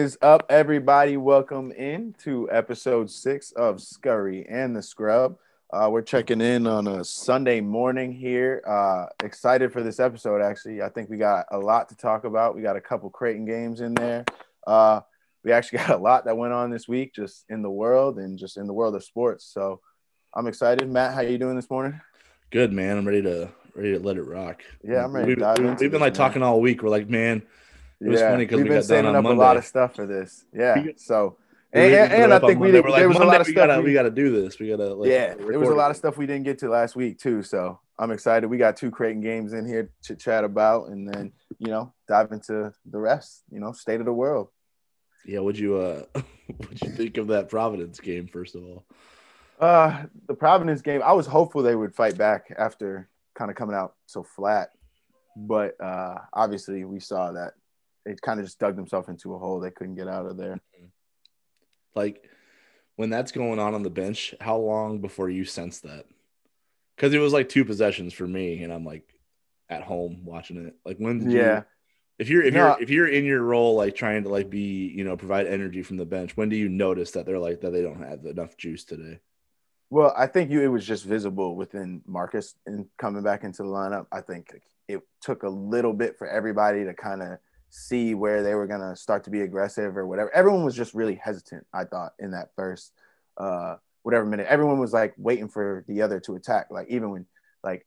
is up, everybody? Welcome in to episode six of Scurry and the Scrub. Uh, we're checking in on a Sunday morning here. Uh, excited for this episode, actually. I think we got a lot to talk about. We got a couple Creighton games in there. Uh, we actually got a lot that went on this week just in the world and just in the world of sports. So I'm excited. Matt, how you doing this morning? Good, man. I'm ready to ready to let it rock. Yeah, I'm ready. We, have been like man. talking all week. We're like, man, it was yeah, funny because we've we been got done saving on up Monday. a lot of stuff for this. Yeah, so and, and, and I think we did. We're like, there was a lot of we stuff. Gotta, we- we got to do this. We got to. Like, yeah, there was a lot of stuff we didn't get to last week too. So I'm excited. We got two Creighton games in here to chat about, and then you know dive into the rest. You know, state of the world. Yeah, what'd you uh, what'd you think of that Providence game? First of all, Uh, the Providence game. I was hopeful they would fight back after kind of coming out so flat, but uh, obviously we saw that it kind of just dug themselves into a hole they couldn't get out of there. Mm-hmm. like when that's going on on the bench, how long before you sense that? Because it was like two possessions for me, and I'm like at home watching it. Like when did you? Yeah. If you're if you're if you're in your role like trying to like be you know provide energy from the bench, when do you notice that they're like that they don't have enough juice today? Well, I think you it was just visible within Marcus and coming back into the lineup. I think it took a little bit for everybody to kind of see where they were gonna start to be aggressive or whatever. Everyone was just really hesitant. I thought in that first uh, whatever minute, everyone was like waiting for the other to attack. Like even when like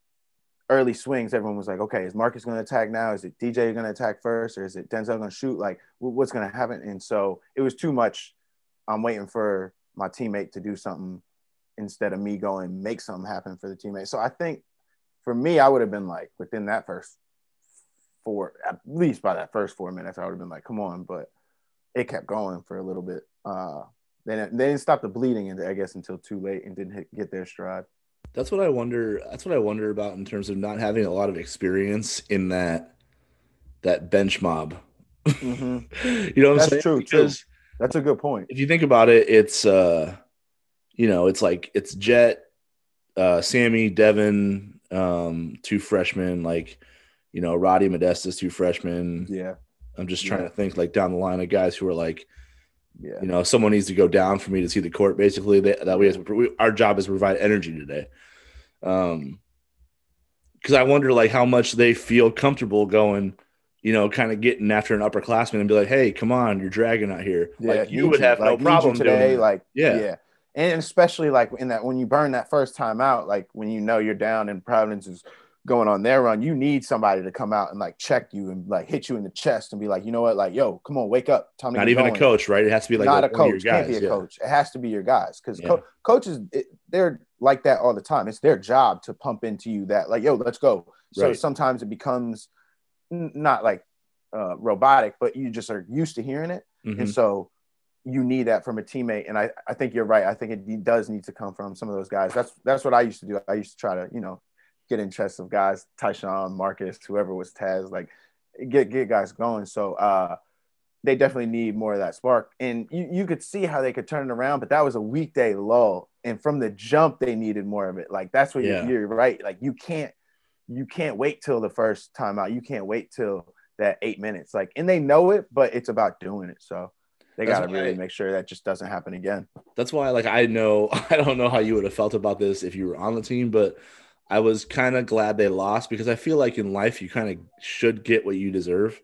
early swings, everyone was like, okay, is Marcus going to attack now? Is it DJ going to attack first, or is it Denzel going to shoot? Like wh- what's going to happen? And so it was too much. I'm waiting for my teammate to do something instead of me going make something happen for the teammate. So I think for me, I would have been like within that first four, at least by that first four minutes, I would have been like, come on. But it kept going for a little bit. Uh, then it, they didn't stop the bleeding, and I guess until too late, and didn't hit, get their stride. That's what I wonder. That's what I wonder about in terms of not having a lot of experience in that that bench mob. Mhm. you know what That's I'm saying? true, true. That's a good point. if you think about it, it's uh, you know, it's like it's Jet, uh, Sammy, Devin, um, two freshmen, like you know, Rati Modestas, two freshmen. Yeah, I'm just trying Yeah. to think like down the line of guys who are like, yeah, you know, someone needs to go down for me to see the court. Basically, that, that we, have to, we our job is to provide energy today. Um, because I wonder like how much they feel comfortable going, you know, kind of getting after an upperclassman and be like, hey, come on, you're dragging out here. yeah. like you would have no problem today. Like, Yeah. yeah, and especially like in that when you burn that first time out, like when you know you're down and Providence is going on their run, you need somebody to come out and like check you and like hit you in the chest and be like, you know what, like, yo, come on, wake up. Time to Not even going. a coach, right? It has to be like not a one of your coach. Can't be a yeah. coach. It has to be your guys because Yeah. coaches it, they're like that all the time. It's their job to pump into you that like, yo, let's go. So Right. sometimes it becomes n- not like uh, robotic, but you just are used to hearing it, Mhm. and so you need that from a teammate. And I, I think you're right. I think it does need to come from some of those guys. That's that's what I used to do. I used to try to you know in chests of guys, Ty-Shon, Marcus, whoever was Taz, like get get guys going. So uh, they definitely need more of that spark. And you, you could see how they could turn it around, but that was a weekday lull. And from the jump, they needed more of it. Like that's what Yeah. you're, you're right. Like you can't you can't wait till the first time out. You can't wait till that eight minutes. Like, and they know it, but it's about doing it. So they got to really make sure that just doesn't happen again. That's why, like, I know I don't know how you would have felt about this if you were on the team, but I was kind of glad they lost because I feel like in life you kind of should get what you deserve.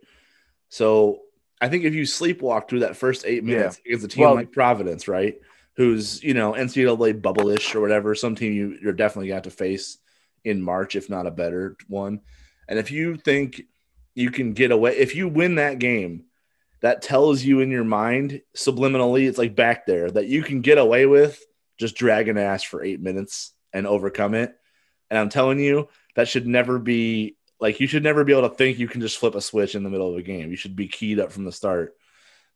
So I think if you sleepwalk through that first eight Yeah. minutes against a team Well- like Providence, right, who's you know NCAA bubble-ish or whatever, some team you you're definitely going to to face in March, if not a better one. And if you think you can get away, if you win that game, that tells you in your mind subliminally, it's like back there that you can get away with just dragging ass for eight minutes and overcome it. And I'm telling you, that should never be like you should never be able to think you can just flip a switch in the middle of a game. You should be keyed up from the start.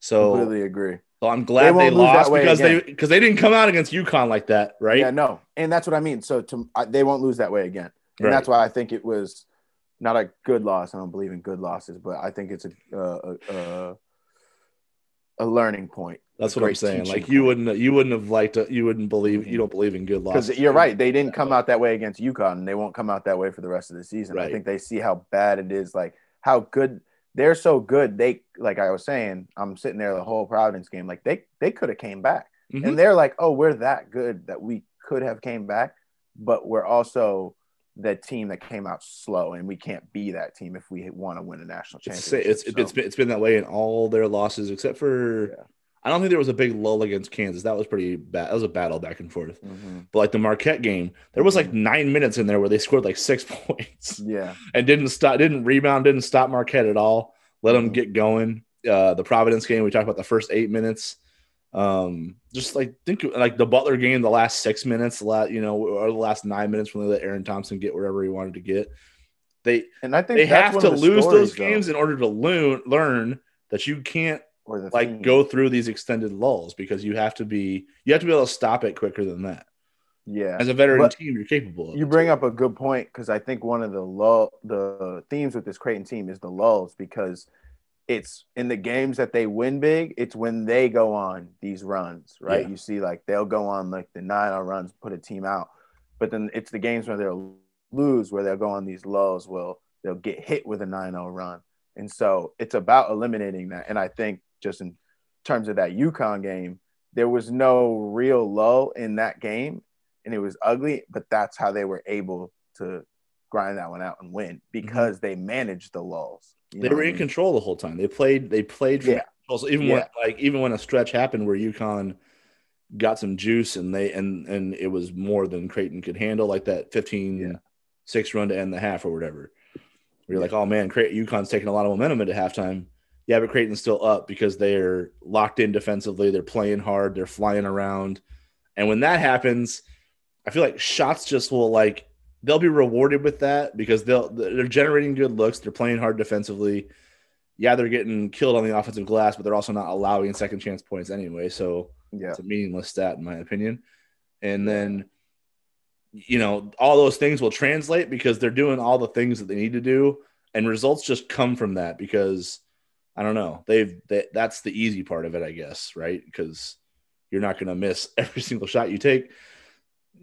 So, Completely agree. so I'm glad they, that lost because again. they because they didn't come out against UConn like that, right? Yeah, no, and that's what I mean. So to I, they won't lose that way again, and Right. that's why I think it was not a good loss. I don't believe in good losses, but I think it's a uh, a, a, a learning point. That's what I'm saying. Like you point. wouldn't you wouldn't have liked to, you wouldn't believe you don't believe in good luck. Because you're right, they didn't come out that way against UConn, and they won't come out that way for the rest of the season. I think they see how bad it is, like how good they're so good. They like I was saying, I'm sitting there the whole Providence game. Like they they could have came back, Mhm. and they're like, oh, we're that good that we could have came back, but we're also the team that came out slow, and we can't be that team if we want to win a national championship. it's, it's, So, been, it's been that way in all their losses except for Yeah. I don't think there was a big lull against Kansas. That was pretty bad. That was a battle back and forth. mhm. But like the Marquette game, there was like Mhm. nine minutes in there where they scored like six points yeah, and didn't stop, didn't rebound, didn't stop Marquette at all. Let them Mhm. get going. Uh, the Providence game, we talked about the first eight minutes. Um, just like think like the Butler game, the last six minutes, the last you know, or the last nine minutes when they let Aaron Thompson get wherever he wanted to get. They and I think they have to the lose those stories, though, games in order to learn learn that you can't or the like theme. go through these extended lulls because you have to be you have to be able to stop it quicker than that. Yeah, As a veteran But team, you're capable. Of You it. bring up a good point because I think one of the lull the themes with this Creighton team is the lulls because it's in the games that they win big, it's when they go on these runs, right? Yeah. You see, like they'll go on like the nine on runs, put a team out, but then it's the games where they'll lose where they'll go on these lulls. Well, they'll get hit with a 9-0 run, and so it's about eliminating that. And I think just in terms of that UConn game, there was no real lull in that game, and it was ugly. But that's how they were able to grind that one out and win because they managed the lulls. You Mm-hmm. they were what I in mean? control the whole time. They played. They played. For Yeah. Also, even when like even when a stretch happened where UConn got some juice and they and and it was more than Creighton could handle, like that 15 Yeah. six run to end the half or whatever. Where you're Yeah. like, oh man, Creighton, UConn's taking a lot of momentum into halftime. Yeah, but Creighton's still up because they're locked in defensively. They're playing hard. They're flying around. And when that happens, I feel like shots just will like they'll be rewarded with that because they'll they're generating good looks. They're playing hard defensively. Yeah, they're getting killed on the offensive glass, but they're also not allowing second chance points anyway. So Yeah, it's a meaningless stat in my opinion. And then you know, all those things will translate because they're doing all the things that they need to do and results just come from that because I don't know. They've they, that's the easy part of it, I guess, right? Because you're not going to miss every single shot you take.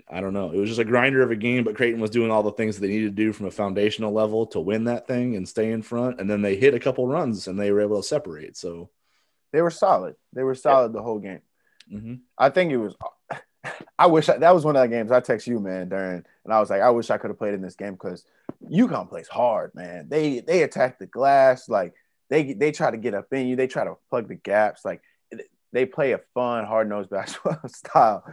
I don't know. It was just a grinder of a game, but Creighton was doing all the things that they needed to do from a foundational level to win that thing and stay in front. And then they hit a couple runs and they were able to separate. So, they were solid. They were solid the whole game. mhm. I think it was. I wish I, that was one of the games I text you, man, during, and I was like, I wish I could have played in this game because UConn plays hard, man. They they attack the glass, like they they try to get up in you, they try to plug the gaps, like they play a fun, hard nosed basketball style,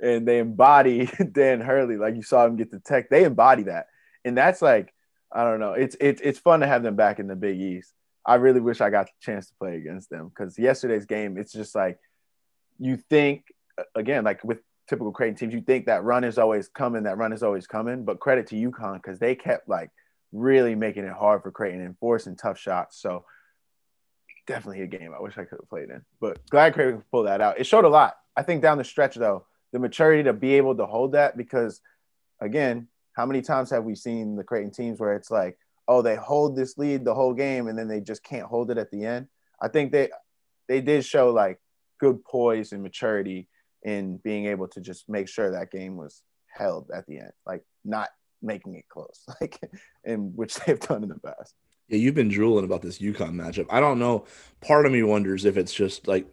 and they embody Dan Hurley, like you saw him get the tech. They embody that, and that's like, I don't know, it's it's it's fun to have them back in the Big East. I really wish I got the chance to play against them because yesterday's game, it's just like you think again, like with typical Creighton teams, you think that run is always coming, that run is always coming. But credit to UConn because they kept like really making it hard for Creighton and forcing tough shots. So definitely a game I wish I could have played in. But glad Creighton could pull that out. It showed a lot. I think down the stretch though, the maturity to be able to hold that because again, how many times have we seen the Creighton teams where it's like, oh, they hold this lead the whole game and then they just can't hold it at the end? I think they they did show like good poise and maturity in being able to just make sure that game was held at the end, like not making it close, like in which they've done in the past. Yeah, you've been drooling about this UConn matchup. I don't know. Part of me wonders if it's just like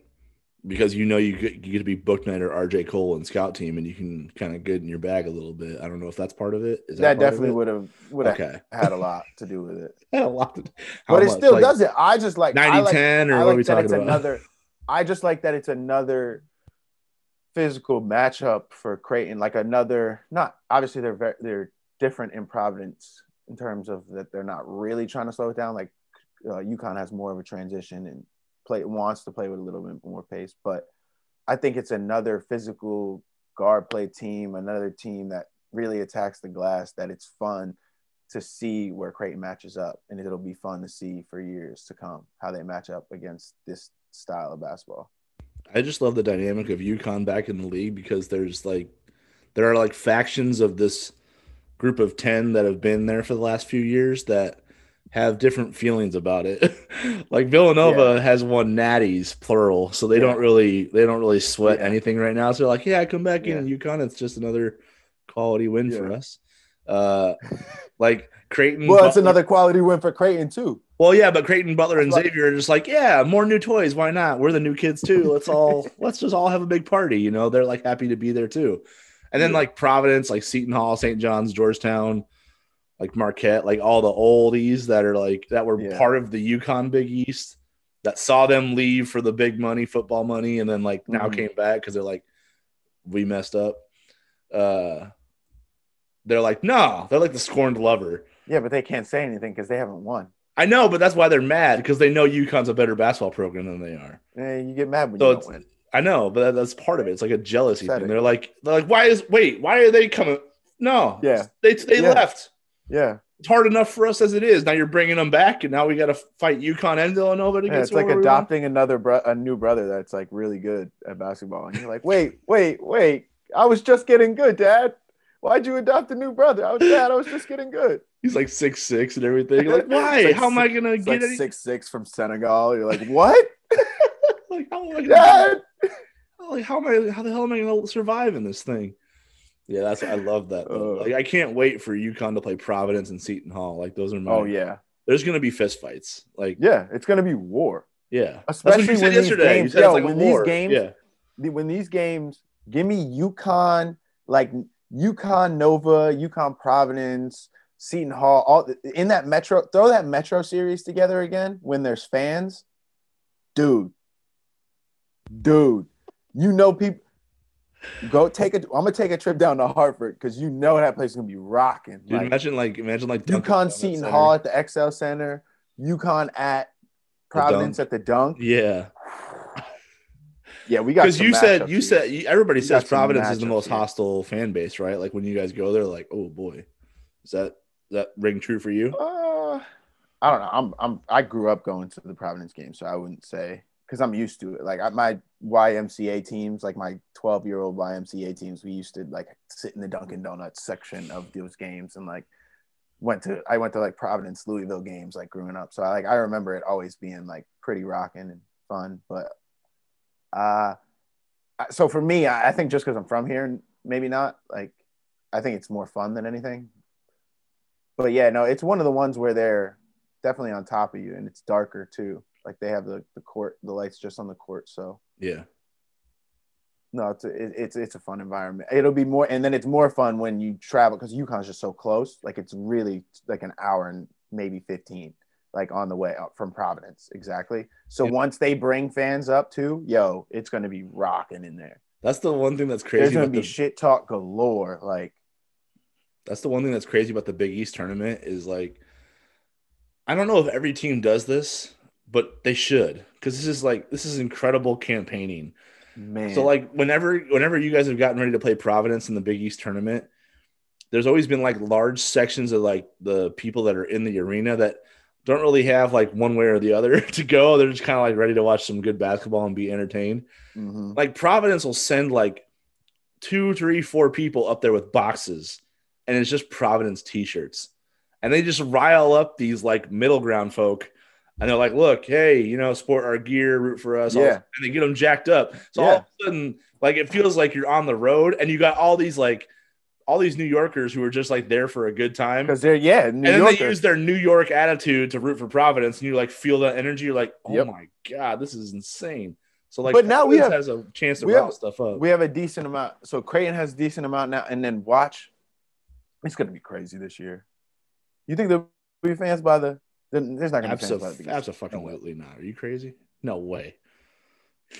because you know you get, you get to be Bouknight or RJ Cole and scout team, and you can kind of get in your bag a little bit. I don't know if that's part of it. Is That, of definitely would have would have Okay. had a lot to do with it, Had a lot. To, but it much? still Like does it. I just like 90 like, 10 or I what are we talking it's about? another. I just like that it's another physical matchup for Creighton. Like another, not obviously they're very, they're different in Providence in terms of that they're not really trying to slow it down. Like uh, UConn has more of a transition and play wants to play with a little bit more pace, but I think it's another physical guard play team, another team that really attacks the glass. That it's fun to see where Creighton matches up, and it'll be fun to see for years to come how they match up against this style of basketball. I just love the dynamic of UConn back in the league because there's like there are like factions of this group of 10 that have been there for the last few years that have different feelings about it. like Villanova has won natties plural, so they Yeah. don't really they don't really sweat Yeah. anything right now. So they're like, yeah, come back in Yeah. UConn, it's just another quality win for us. Uh, like Creighton. Well, it's another quality win for Creighton too. Well, yeah, but Creighton, Butler, and Xavier are just like, yeah, more new toys. Why not? We're the new kids too. Let's all let's just all have a big party. You know, they're like happy to be there too. And then Yeah. like Providence, like Seton Hall, St. John's, Georgetown, like Marquette, like all the oldies that are like that were Yeah. part of the UConn Big East that saw them leave for the big money, football money, and then like now Mhm. came back because they're like, we messed up. Uh, they're like, no, they're like the scorned lover. Yeah, but they can't say anything because they haven't won. I know, but that's why they're mad because they know UConn's a better basketball program than they are. Eh, you get mad when So you don't win. I know, but that, that's part of it. It's like a jealousy Pathetic. thing. They're like, they're like, why is wait, why are they coming? No, Yeah. they they Yeah. left. Yeah, It's hard enough for us as it is. Now you're bringing them back, and now we got to fight UConn and Villanova to yeah get it's like we adopting another bro- a new brother that's like really good at basketball, and you're like, wait, wait, wait, I was just getting good, Dad. Why'd you adopt a new brother? I was Dad. I was just getting good. He's like six six and everything. You're like, why? Like how am I gonna get like any? six six from Senegal. You're like, what, Like how am I gonna? Like how am I? How the hell am I gonna survive in this thing? Yeah, that's I love that. Uh. like I can't wait for UConn to play Providence and Seton Hall. Like those are my. Oh yeah, There's gonna be fist fights. Like yeah. It's gonna be war. yeah, Especially when these yesterday. You games, said yo, like when these games, yeah, the- when these games, give me UConn, like UConn Nova, UConn Providence, Seton Hall, all in that Metro. Throw that Metro series together again when there's fans, dude, dude. You know people. Go take a. I'm gonna take a trip down to Hartford because you know that place is gonna be rocking. Dude, Like, imagine like imagine like UConn Seton Center. Hall at the XL Center, UConn at Providence at the Dunk. Yeah, Yeah, we got because you said you here. said you, everybody We says Providence is the most here. hostile fan base, right? Like when you guys go there, like oh boy, is that that ring true for you? Uh, I don't know. I'm I'm I grew up going to the Providence game, so I wouldn't say because I'm used to it. Like I, my YMCA teams, like my 12 year old YMCA teams, we used to like sit in the Dunkin' Donuts section of those games and like went to I went to like Providence Louisville games like growing up. So I like I remember it always being like pretty rocking and fun. But uh, so for me, I, I think just because I'm from here, maybe not. Like I think it's more fun than anything. But yeah, no, it's one of the ones where they're definitely on top of you, and it's darker too. Like they have the the court, the lights just on the court. So Yeah, no, it's a, it, it's it's a fun environment. It'll be more, and then it's more fun when you travel because UConn's just so close. Like it's really like an hour and maybe fifteen, like on the way up from Providence. Exactly. So Yeah. once they bring fans up too, yo, it's gonna be rocking in there. that's the one thing that's crazy There's gonna be the, shit talk galore. Like that's the one thing that's crazy about the Big East tournament is like, I don't know if every team does this, but they should because this is like this is incredible campaigning. man, So like whenever whenever you guys have gotten ready to play Providence in the Big East tournament, there's always been like large sections of like the people that are in the arena that don't really have like one way or the other to go. They're just kind of like ready to watch some good basketball and be entertained. Mhm. Like Providence will send like two, three, four people up there with boxes, and it's just Providence t-shirts. And they just rile up these like middle ground folk. And they're like, look, hey, you know, sport our gear, root for us. Yeah. And they get them jacked up. So all of a sudden, like it feels like you're on the road and you got all these like all these New Yorkers who are just like there for a good time. because they're yeah, New And then Yorkers. they use their New York attitude to root for Providence, and you like feel that energy. You're like, oh Yep. my god, this is insane. So like, But now we have- has a chance to have- stuff up. we have a decent amount. So Creighton has a decent amount now, and then watch. It's gonna be crazy this year. You think there'll be fans by the? There's not gonna be fans by the. beginning. Absolutely not. Are you crazy? No way.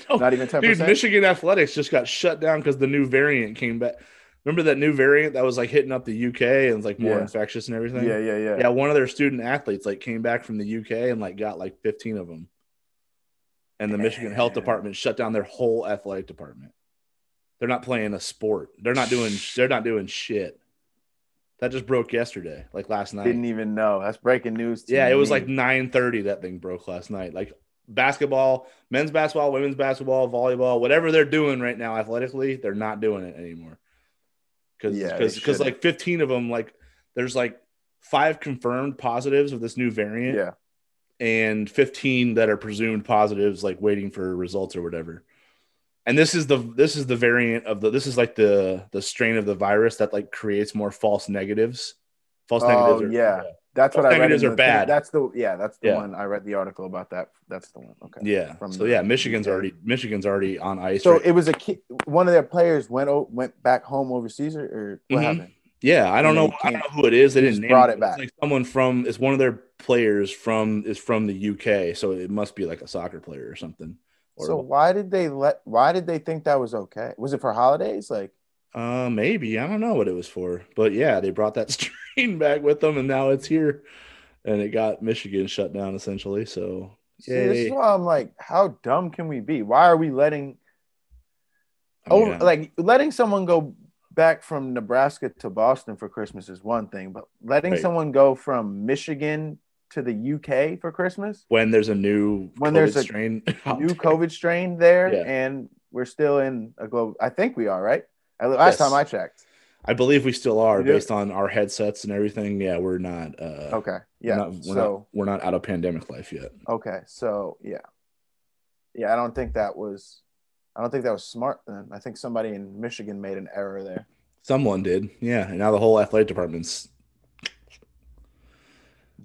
No. Not even ten Dude. Michigan athletics just got shut down because the new variant came back. Remember that new variant that was like hitting up the UK and was like more Yeah. infectious and everything? Yeah, yeah, yeah. Yeah, one of their student athletes like came back from the UK and like got like 15 of them. And the Michigan Health Department shut down their whole athletic department. They're not playing a sport. They're not doing they're not doing shit. That just broke yesterday, like last night. Didn't even know. That's breaking news. To yeah, it was me. like 9:30 that thing broke last night. Like basketball, men's basketball, women's basketball, volleyball, whatever they're doing right now athletically, they're not doing it anymore. Cuz Yeah, cuz cuz like 15 of them like there's like five confirmed positives of this new variant yeah. and 15 that are presumed positives like waiting for results or whatever. And this is the this is the variant of the this is like the the strain of the virus that like creates more false negatives. False Oh, negatives. Are, yeah. That's what I read. negatives are bad. That's the yeah. That's the Yeah. one I read the article about that. That's the one. Okay. Yeah. From so yeah, Michigan's already Michigan's already on ice. So right- it was a kid. One of their players went went back home overseas, or, what Mhm. happened? yeah, I don't and know. I don't know who it is. They didn't name brought it. it back. It's like someone from. It's one of their players from is from the UK. So it must be like a soccer player or something. So why did they let? Why did they think that was okay? Was it for holidays? Like uh, maybe I don't know what it was for, but yeah, they brought that strain back with them, and now it's here, and it got Michigan shut down essentially. So see, this is why I'm like, how dumb can we be? Why are we letting? Oh, yeah. like letting someone go back from Nebraska to Boston for Christmas is one thing, but letting Right. someone go from Michigan to the UK for Christmas, when there's a new When COVID there's a strain, new there. COVID strain there, Yeah. and we're still in a global. I think we are right. Last Yes. time I checked. I believe we still are do? based on our headsets and everything. Yeah, we're not. Uh, Okay. Yeah. We're not, we're, so not, we're not out of pandemic life yet. okay. So yeah, yeah. I don't think that was. I don't think that was smart. Then I think somebody in Michigan made an error there. Someone did. Yeah. And now the whole athletic department's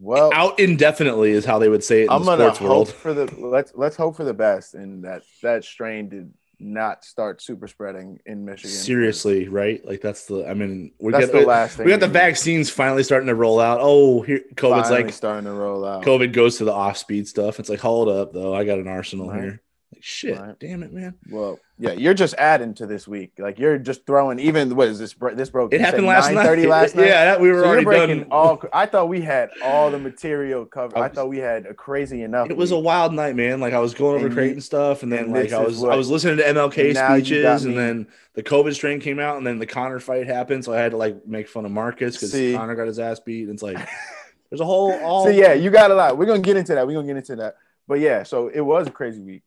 Well, out indefinitely, is how they would say it in I'm the gonna sports hope world. for the let's let's hope for the best, and that that strain did not start super spreading in Michigan. Seriously, right? Like that's the. I mean, we that's got the last thing. we got the vaccines finally starting to roll out. Oh, here COVID's Finally like starting to roll out. COVID goes to the off speed stuff. It's like hold up though, I got an arsenal Right. here. Like shit, Right. damn it, man. Well, yeah, you're just adding to this week. Like you're just throwing. Even what is this? This broke. It happened last night. Thirty last night. Yeah, that, we were So already breaking done. all. I thought we had all the material covered. I I thought we had a crazy enough. It was a wild night, man. Like I was going over And Creighton stuff, and then and like I was what- I was listening to MLK and now you got speeches, and then the COVID strain came out, and then the Conor fight happened, so I had to like make fun of Marcus because. Conor got his ass beat. And it's like there's a whole all. So yeah, you got a lot. We're gonna get into that. We're gonna get into that. But yeah, so it was a crazy week.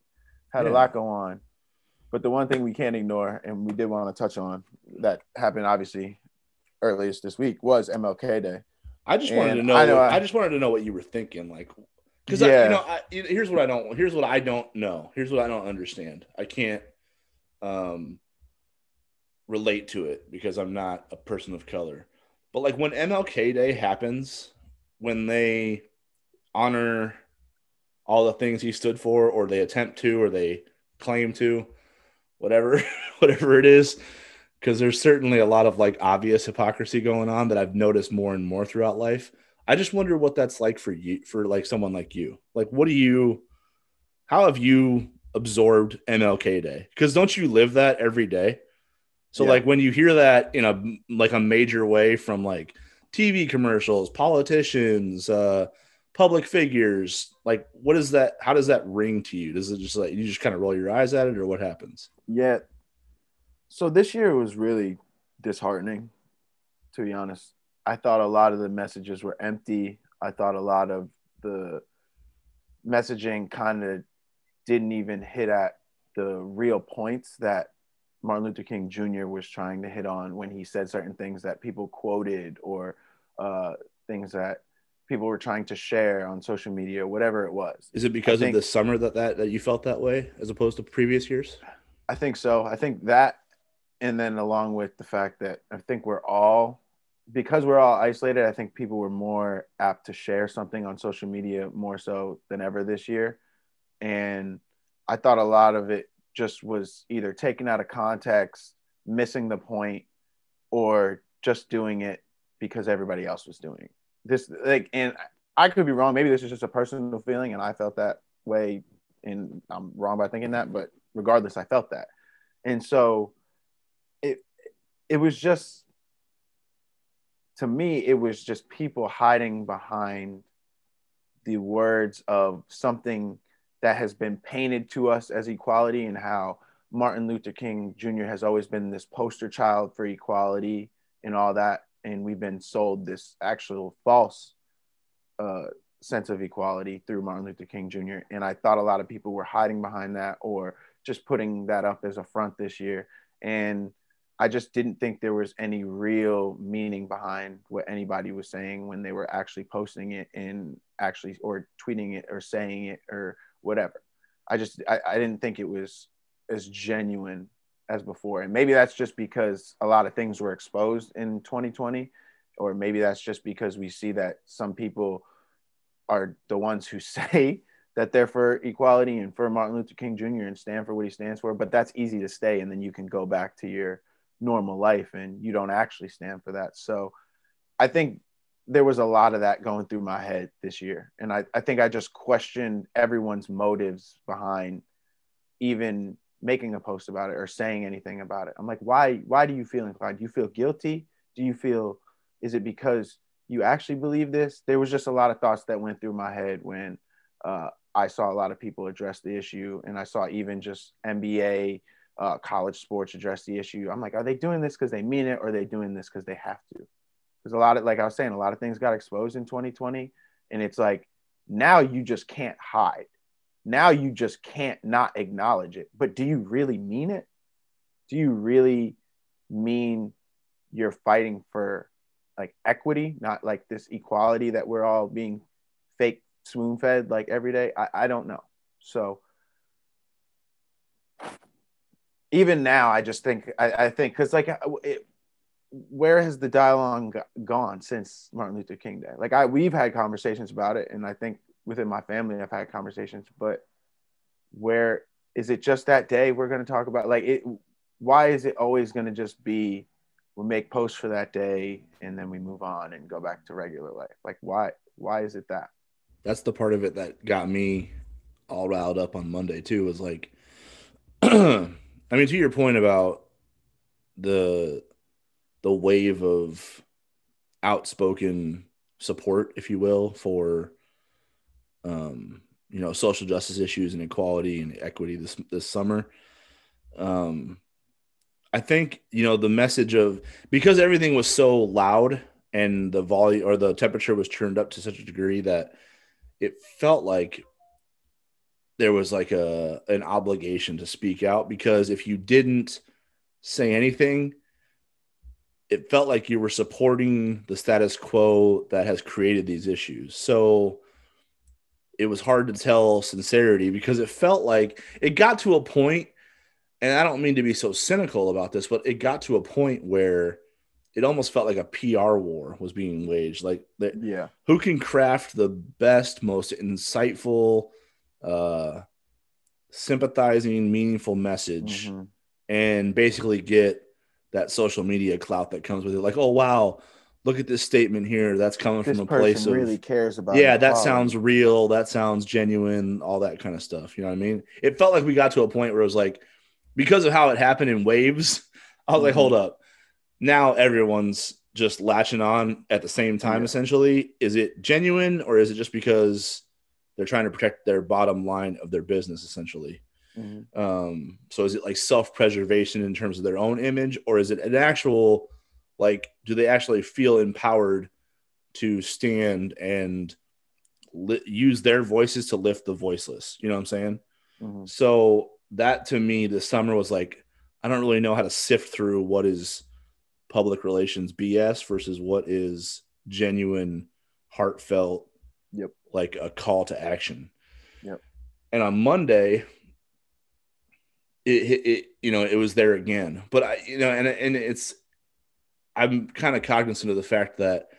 Had Yeah. a lot go on. But the one thing we can't ignore, and we did want to touch on, that happened obviously earliest this week was MLK Day. I just wanted to know. I know I, I- just wanted to know what you were thinking, like because Yeah. you know, I, here's what I don't. Here's what I don't know. Here's what I don't understand. I can't um relate to it because I'm not a person of color. But like when MLK Day happens, when they honor all the things he stood for, or they attempt to, or they claim to, whatever, whatever it is, because there's certainly a lot of like obvious hypocrisy going on that I've noticed more and more throughout life. I just wonder what that's like for you, for like someone like you. Like, what do you, how have you absorbed MLK Day? Because don't you live that every day? So, Yeah. like, when you hear that in a like a major way from like TV commercials, politicians, uh, public figures, like, what is that? How does that ring to you? Does it just like you just kind of roll your eyes at it, or what happens? Yeah. So this year was really disheartening, to be honest. I thought a lot of the messages were empty. I thought a lot of the messaging kind of didn't even hit at the real points that Martin Luther King Jr. was trying to hit on when he said certain things that people quoted or uh, things that people were trying to share on social media, whatever it was. Is it because of the summer that, that that you felt that way as opposed to previous years? I think so. I think that, and then along with the fact that I think we're all, because we're all isolated, I think people were more apt to share something on social media more so than ever this year. And I thought a lot of it just was either taken out of context, missing the point, or just doing it because everybody else was doing it. This. Like, and I could be wrong. Maybe this is just a personal feeling, and I felt that way, and I'm wrong by thinking that. But regardless, I felt that, and so it it was just to me, it was just people hiding behind the words of something that has been painted to us as equality and how Martin Luther King Jr. has always been this poster child for equality and all that. And we've been sold this actual false uh, sense of equality through Martin Luther King Jr. And I thought a lot of people were hiding behind that or just putting that up as a front this year. And I just didn't think there was any real meaning behind what anybody was saying when they were actually posting it and actually or tweeting it or saying it or whatever. I just I, I didn't think it was as genuine as before. And maybe that's just because a lot of things were exposed in 2020, or maybe that's just because we see that some people are the ones who say that they're for equality and for Martin Luther King Jr. and stand for what he stands for. But that's easy to stay, and then you can go back to your normal life and you don't actually stand for that. So I think there was a lot of that going through my head this year. And I, I think I just questioned everyone's motives behind even making a post about it or saying anything about it. I'm like, why, why do you feel inclined? Do you feel guilty? Do you feel, is it because you actually believe this? There was just a lot of thoughts that went through my head when uh, I saw a lot of people address the issue. And I saw even just NBA, uh, college sports address the issue. I'm like, are they doing this because they mean it or are they doing this because they have to? Because a lot of, like I was saying, a lot of things got exposed in 2020. And it's like, now you just can't hide. Now you just can't not acknowledge it. But do you really mean it? Do you really mean you're fighting for like equity, not like this equality that we're all being fake spoon fed like every day? I, I don't know. So even now, I just think, I, I think, because like it, where has the dialogue gone since Martin Luther King Day? Like I, we've had conversations about it, and I think within my family, I've had conversations. But where is it just that day we're going to talk about? Like it, why is it always going to just be we make posts for that day and then we move on and go back to regular life? Like why? Why is it that? That's the part of it that got me all riled up on Monday too. Was like, I mean, to your point about the the wave of outspoken support, if you will, for um, you know social justice issues and equality and equity this this summer. Um, I think you know the message of because everything was so loud and the volume or the temperature was turned up to such a degree that it felt like there was like a an obligation to speak out because if you didn't say anything it felt like you were supporting the status quo that has created these issues. So it was hard to tell sincerity because it felt like it got to a point, and I don't mean to be so cynical about this, but it got to a point where it almost felt like a PR war was being waged. Like, yeah, who can craft the best, most insightful, uh, sympathizing, meaningful message, mm-hmm. and basically get that social media clout that comes with it. Like, oh wow, look at this statement here. That's coming this from a place of really cares about. Yeah, that sounds real. That sounds genuine. All that kind of stuff. You know what I mean? It felt like we got to a point where it was like, because of how it happened in waves. I was mm-hmm. like, hold up. Now everyone's just latching on at the same time. Yeah. Essentially, is it genuine or is it just because they're trying to protect their bottom line of their business? Essentially. Mm-hmm. Um, so is it like self preservation in terms of their own image, or is it an actual like do they actually feel empowered to stand and li- use their voices to lift the voiceless? You know what I'm saying? Mm-hmm. So that to me, this summer was like I don't really know how to sift through what is public relations BS versus what is genuine, heartfelt, yep, like a call to action. Yep. And on Monday, it, it, you know it was there again but i you know and and it's i'm kind of cognizant of the fact that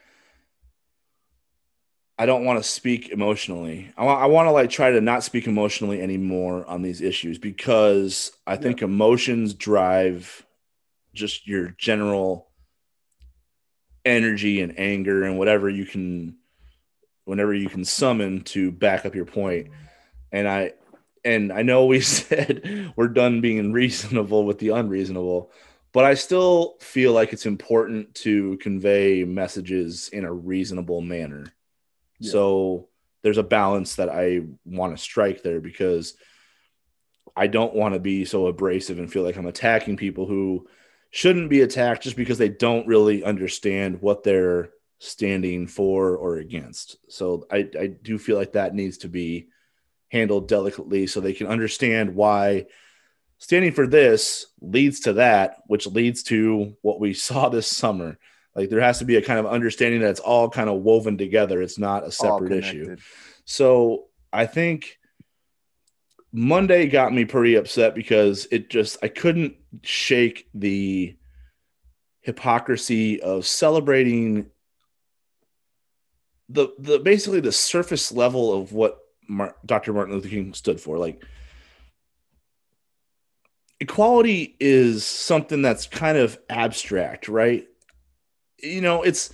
i don't want to speak emotionally i, want, I want to like try to not speak emotionally anymore on these issues because i think yeah. emotions drive just your general energy and anger and whatever you can whenever you can summon to back up your point. point and i and I know we said we're done being reasonable with the unreasonable, but I still feel like it's important to convey messages in a reasonable manner. Yeah. So there's a balance that I want to strike there because I don't want to be so abrasive and feel like I'm attacking people who shouldn't be attacked just because they don't really understand what they're standing for or against. So I, I do feel like that needs to be handled delicately so they can understand why standing for this leads to that, which leads to what we saw this summer. Like there has to be a kind of understanding that it's all kind of woven together. It's not a separate issue. So I think Monday got me pretty upset because it just I couldn't shake the hypocrisy of celebrating the the basically the surface level of what Mar- Dr. Martin Luther King stood for. Like equality is something that's kind of abstract, right? You know, it's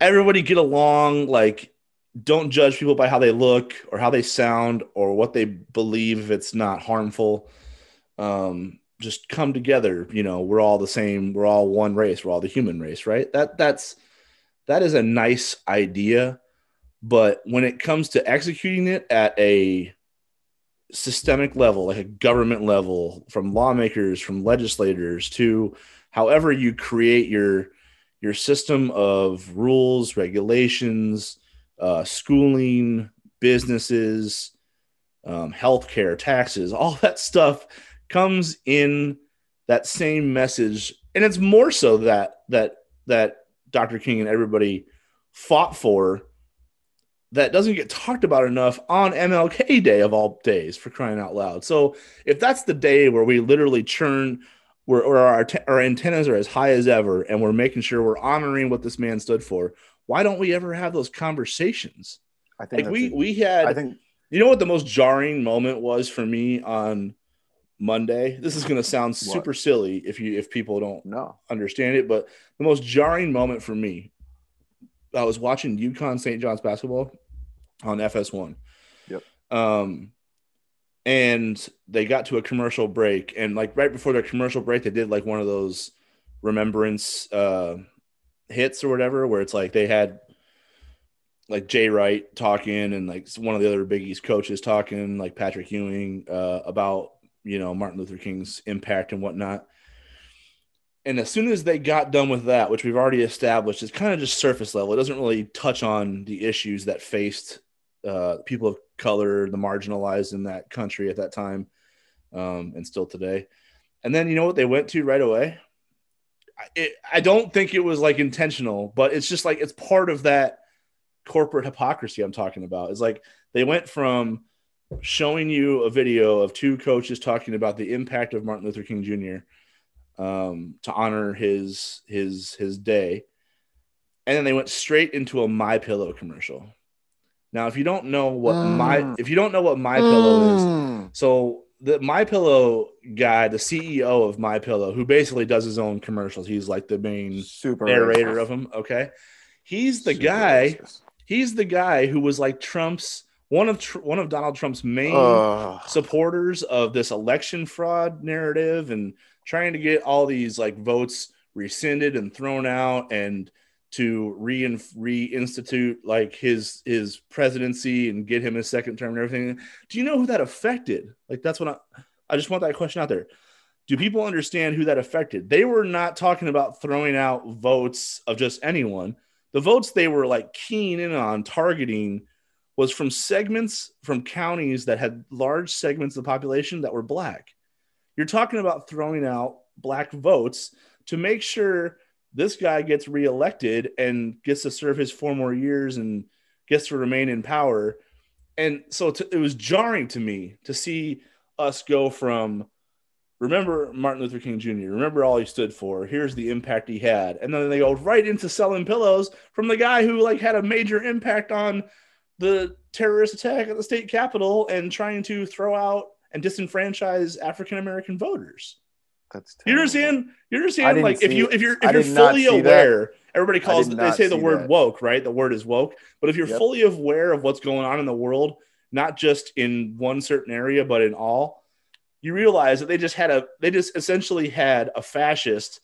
everybody get along, like don't judge people by how they look or how they sound or what they believe if it's not harmful. Um, just come together, you know, we're all the same, we're all one race, we're all the human race, right? That that's that is a nice idea, but when it comes to executing it at a systemic level, like a government level, from lawmakers, from legislators to however you create your your system of rules, regulations, uh, schooling, businesses, um, healthcare, taxes, all that stuff comes in that same message, and it's more so that that that Dr. King and everybody fought for that doesn't get talked about enough on MLK Day of all days for crying out loud. So if that's the day where we literally churn where, our, our antennas are as high as ever and we're making sure we're honoring what this man stood for, why don't we ever have those conversations? I think Like we a- we had I think you know what the most jarring moment was for me on Monday? This is going to sound super silly if you if people don't no. understand it, but the most jarring moment for me, I was watching UConn St. John's basketball on FS1. Yep. Um, and they got to a commercial break, and like right before their commercial break, they did like one of those remembrance uh, hits or whatever, where it's like they had like Jay Wright talking and like one of the other Big East coaches talking, like Patrick Ewing, uh, about you know Martin Luther King's impact and whatnot. And as soon as they got done with that, which we've already established, it's kind of just surface level. It doesn't really touch on the issues that faced uh, people of color, the marginalized in that country at that time, um, and still today. And then you know what they went to right away? I- It, I don't think it was like intentional, but it's just like it's part of that corporate hypocrisy I'm talking about. It's like they went from showing you a video of two coaches talking about the impact of Martin Luther King Jr. Um, to honor his his his day, and then they went straight into a My Pillow commercial. Now, if you don't know what my Mm. if you don't know what My Pillow is, Mm. so the My Pillow guy, the CEO of My Pillow, who basically does his own commercials, he's like the main super narrator racist. of them. Okay, he's the Super guy. racist. He's the guy who was like Trump's one of Tr- one of Donald Trump's main Ugh. supporters of this election fraud narrative and trying to get all these like votes rescinded and thrown out and to rein reinstitute like his his presidency and get him his second term and everything. Do you know who that affected? Like that's what I I just want that question out there. Do people understand who that affected? They were not talking about throwing out votes of just anyone. The votes they were like keen in on targeting was from segments from counties that had large segments of the population that were black. You're talking about throwing out black votes to make sure this guy gets reelected and gets to serve his four more years and gets to remain in power. And so to, it was jarring to me to see us go from remember Martin Luther King Jr., remember all he stood for, here's the impact he had. And then they go right into selling pillows from the guy who like had a major impact on the terrorist attack at the state capitol and trying to throw out and disenfranchise African American voters. That's You terrible. understand? You understand? Like if you if you're I if you're fully see that. aware, everybody calls it. They say the word that. woke, right? The word is woke. But if you're Yep. fully aware of what's going on in the world, not just in one certain area, but in all, you realize that they just had a they just essentially had a fascist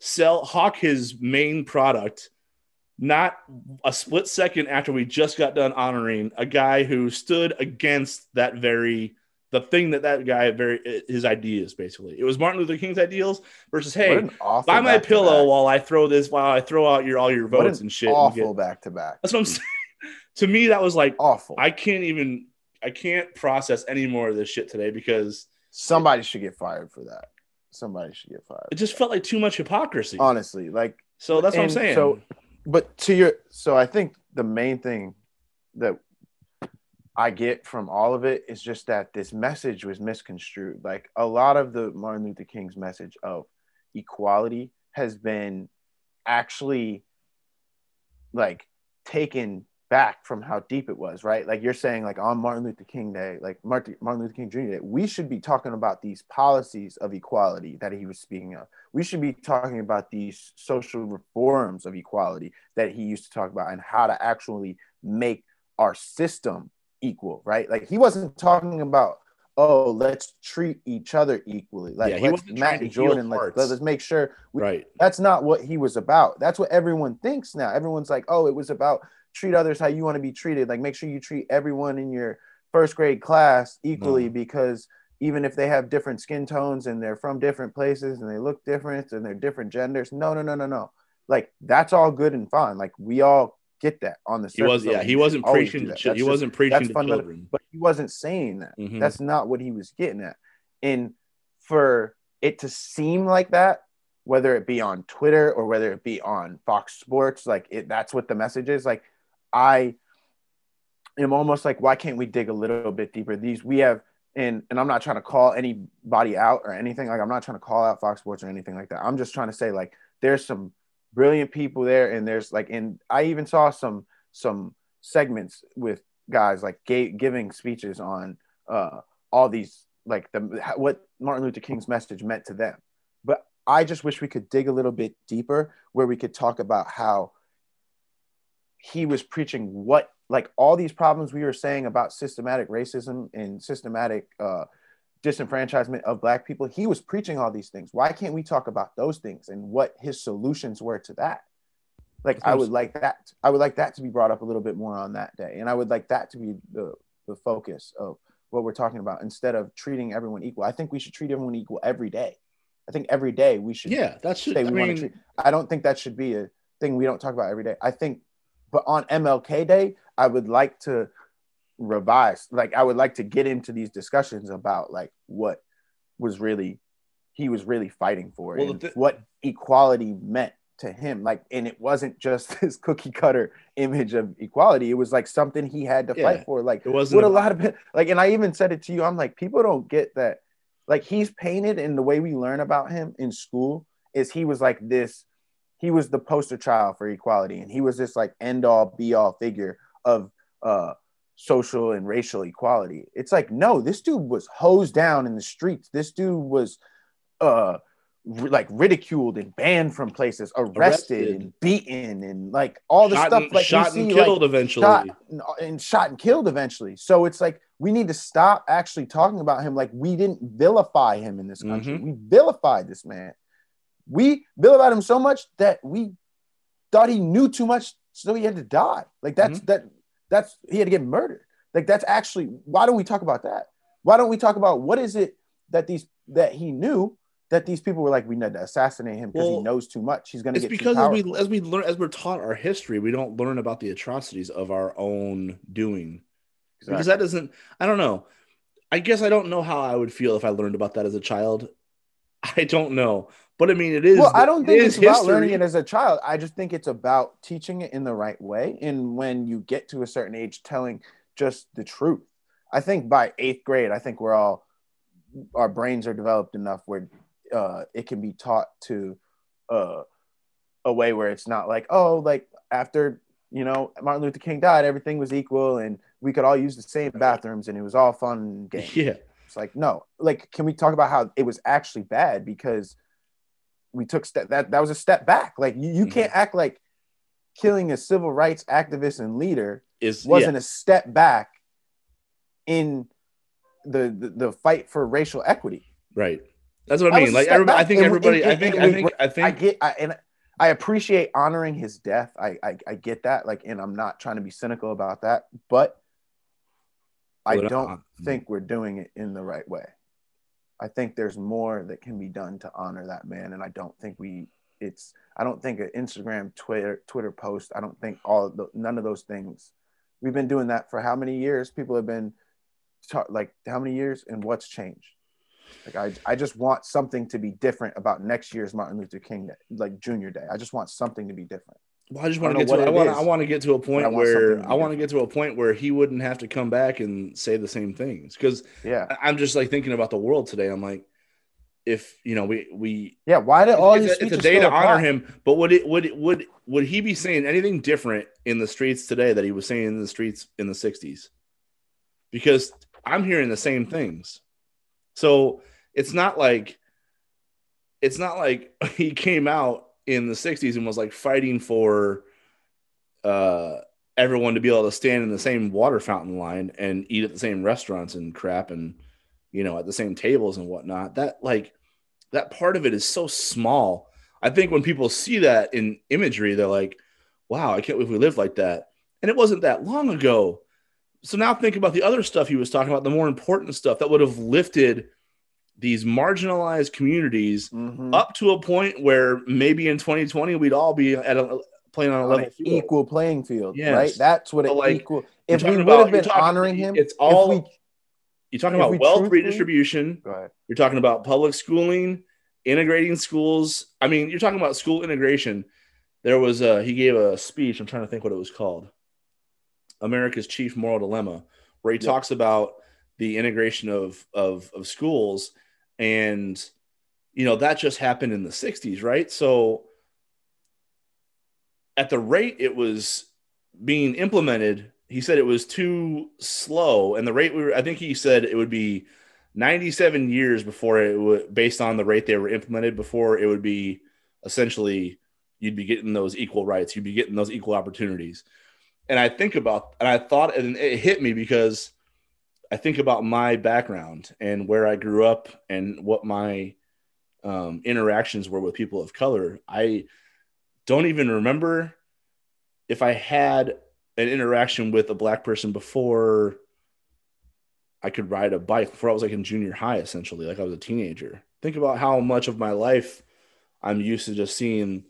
sell hawk his main product not a split second after we just got done honoring a guy who stood against that very the thing that that guy very his ideas basically it was martin luther king's ideals versus hey buy my pillow while i throw this while i throw out your all your votes an and shit and Awful get- back to back. that's what i'm saying to me that was like Awful. i can't even i can't process any more of this shit today because Somebody should get fired for that. Somebody should get fired. it just felt like too much hypocrisy honestly, like so that's what i'm saying so- but to your so I think the main thing that I get from all of it is just that this message was misconstrued. Like a lot of the Martin Luther King's message of equality has been actually like taken back from how deep it was, right? Like you're saying, like on Martin Luther King Day, like Martin, Luther King Jr. Day, we should be talking about these policies of equality that he was speaking of. We should be talking about these social reforms of equality that he used to talk about and how to actually make our system equal, right? Like he wasn't talking about, oh, let's treat each other equally. Like Yeah, he let's Matt and Jordan, like, hearts. let's make sure we, Right. that's not what he was about. That's what everyone thinks now. Everyone's like, oh, it was about treat others how you want to be treated. Like make sure you treat everyone in your first grade class equally No. because even if they have different skin tones and they're from different places and they look different and they're different genders. No, no, no, no, no. Like that's all good and fine. Like we all get that on the He was yeah. He wasn't preaching that. he just- wasn't preaching to children. but he wasn't saying that. Mhm. That's not what he was getting at. And for it to seem like that, whether it be on Twitter or whether it be on Fox Sports, like it, that's what the message is. Like I am almost like, why can't we dig a little bit deeper? These we have, and and I'm not trying to call anybody out or anything. Like I'm not trying to call out Fox Sports or anything like that. I'm just trying to say like there's some brilliant people there, and there's like, and I even saw some some segments with guys like ga- giving speeches on uh, all these like the what Martin Luther King's message meant to them. But I just wish we could dig a little bit deeper where we could talk about how he was preaching what like all these problems we were saying about systematic racism and systematic uh, disenfranchisement of black people. He was preaching all these things. Why can't we talk about those things and what his solutions were to that? Like i would like that i would like that to be brought up a little bit more on that day. And i would like that to be the the focus of what we're talking about instead of treating everyone equal. I think we should treat everyone equal every day. I think every day we should Yeah, that should say I we want to treat. I don't think that should be a thing we don't talk about every day. I think, but on MLK Day, I would like to revise. Like, I would like to get into these discussions about like what was really he was really fighting for Well, and thi- what equality meant to him. Like, and it wasn't just this cookie cutter image of equality. It was like something he had to Yeah. fight for. Like, it wasn't what a lot of like and i even said it to you i'm like people don't get that like he's painted in the way we learn about him in school is he was like this he was the poster child for equality and he was this like end all be all figure of uh social and racial equality it's like no this dude was hosed down in the streets this dude was uh ri- like ridiculed and banned from places arrested, Arrested. and beaten and like all the stuff and, like shot you and see, like, killed eventually. shot and shot and killed eventually. So it's like we need to stop actually talking about him like we didn't vilify him in this country. Mhm. We vilified this man. We vilified him so much that we thought he knew too much, so he had to die. Like that's that that's he had to get murdered. Like that's actually why don't we talk about that? Why don't we talk about what is it that these that he knew that these people were like we need to assassinate him because he knows too much. He's gonna It's get because as we as we learn as we're taught our history, we don't learn about the atrocities of our own doing. Because that doesn't I don't know. I guess I don't know how I would feel if I learned about that as a child. I don't know. But I mean it is well, I don't think is it's about history. learning it as a child. I just think it's about teaching it in the right way. And when you get to a certain age, telling just the truth. I think by eighth grade, I think we're all our brains are developed enough where uh, it can be taught to uh, a way where it's not like, oh, like after you know Martin Luther King died, everything was equal and we could all use the same bathrooms and it was all fun and games. Yeah. It's like, no, like, can we talk about how it was actually bad because we took step that that was a step back. Like, you, you Mhm. can't act like killing a civil rights activist and leader Is wasn't a step back in the, the the fight for racial equity. right. That's what I was mean. Like everybody I think everybody I think I think I think I get, I, and I appreciate honoring his death. I, I I get that. Like, and I'm not trying to be cynical about that, but I don't uh, think we're doing it in the right way. I think there's more that can be done to honor that man, and I don't think we. It's. I don't think an Instagram, Twitter, Twitter post. I don't think all the, none of those things. We've been doing that for how many years? People have been, ta- like how many years, and what's changed? Like I, I just want something to be different about next year's Martin Luther King Day, like Junior Day. I just want something to be different. Well, I just want to get to. I want. I want to get to a point I where something to be I want to get to a point where he wouldn't have to come back and say the same things. Because Yeah. I'm just like thinking about the world today. I'm like, if you know, we we Yeah. Why did all it's, these a, it's a day to still honor him. But would it would it would would he be saying anything different in the streets today that he was saying in the streets in the '60s? Because I'm hearing the same things. So it's not like it's not like he came out in the 60s and was like fighting for uh everyone to be able to stand in the same water fountain line and eat at the same restaurants and crap and you know at the same tables and whatnot. That like that part of it is so small. I think when people see that in imagery they're like wow i can't believe we lived like that. And it wasn't that long ago. So now think about the other stuff he was talking about the more important stuff that would have lifted these marginalized communities Mhm. up to a point where maybe in 2020 we'd all be at a playing on a level equal playing field, Yes. right? That's what So, it like, equal. If we would about- have been talking- honoring him, it's all we, you're talking about we wealth truthfully- redistribution you're talking about public schooling integrating schools i mean you're talking about school integration there was a he gave a speech i'm trying to think what it was called america's chief moral dilemma where he Yep. talks about the integration of of of schools and you know that just happened in the 60s right? So at the rate it was being implemented he said it was too slow. And the rate we were i think he said it would be 97 years before it would based on the rate they were implemented before it would be essentially you'd be getting those equal rights you'd be getting those equal opportunities. And i think about and i thought and it hit me because i think about my background and where i grew up and what my um, interactions were with people of color i don't even remember if i had an interaction with a black person before I could ride a bike before I was like in junior high, essentially, like I was a teenager. Think about how much of my life I'm used to just seeing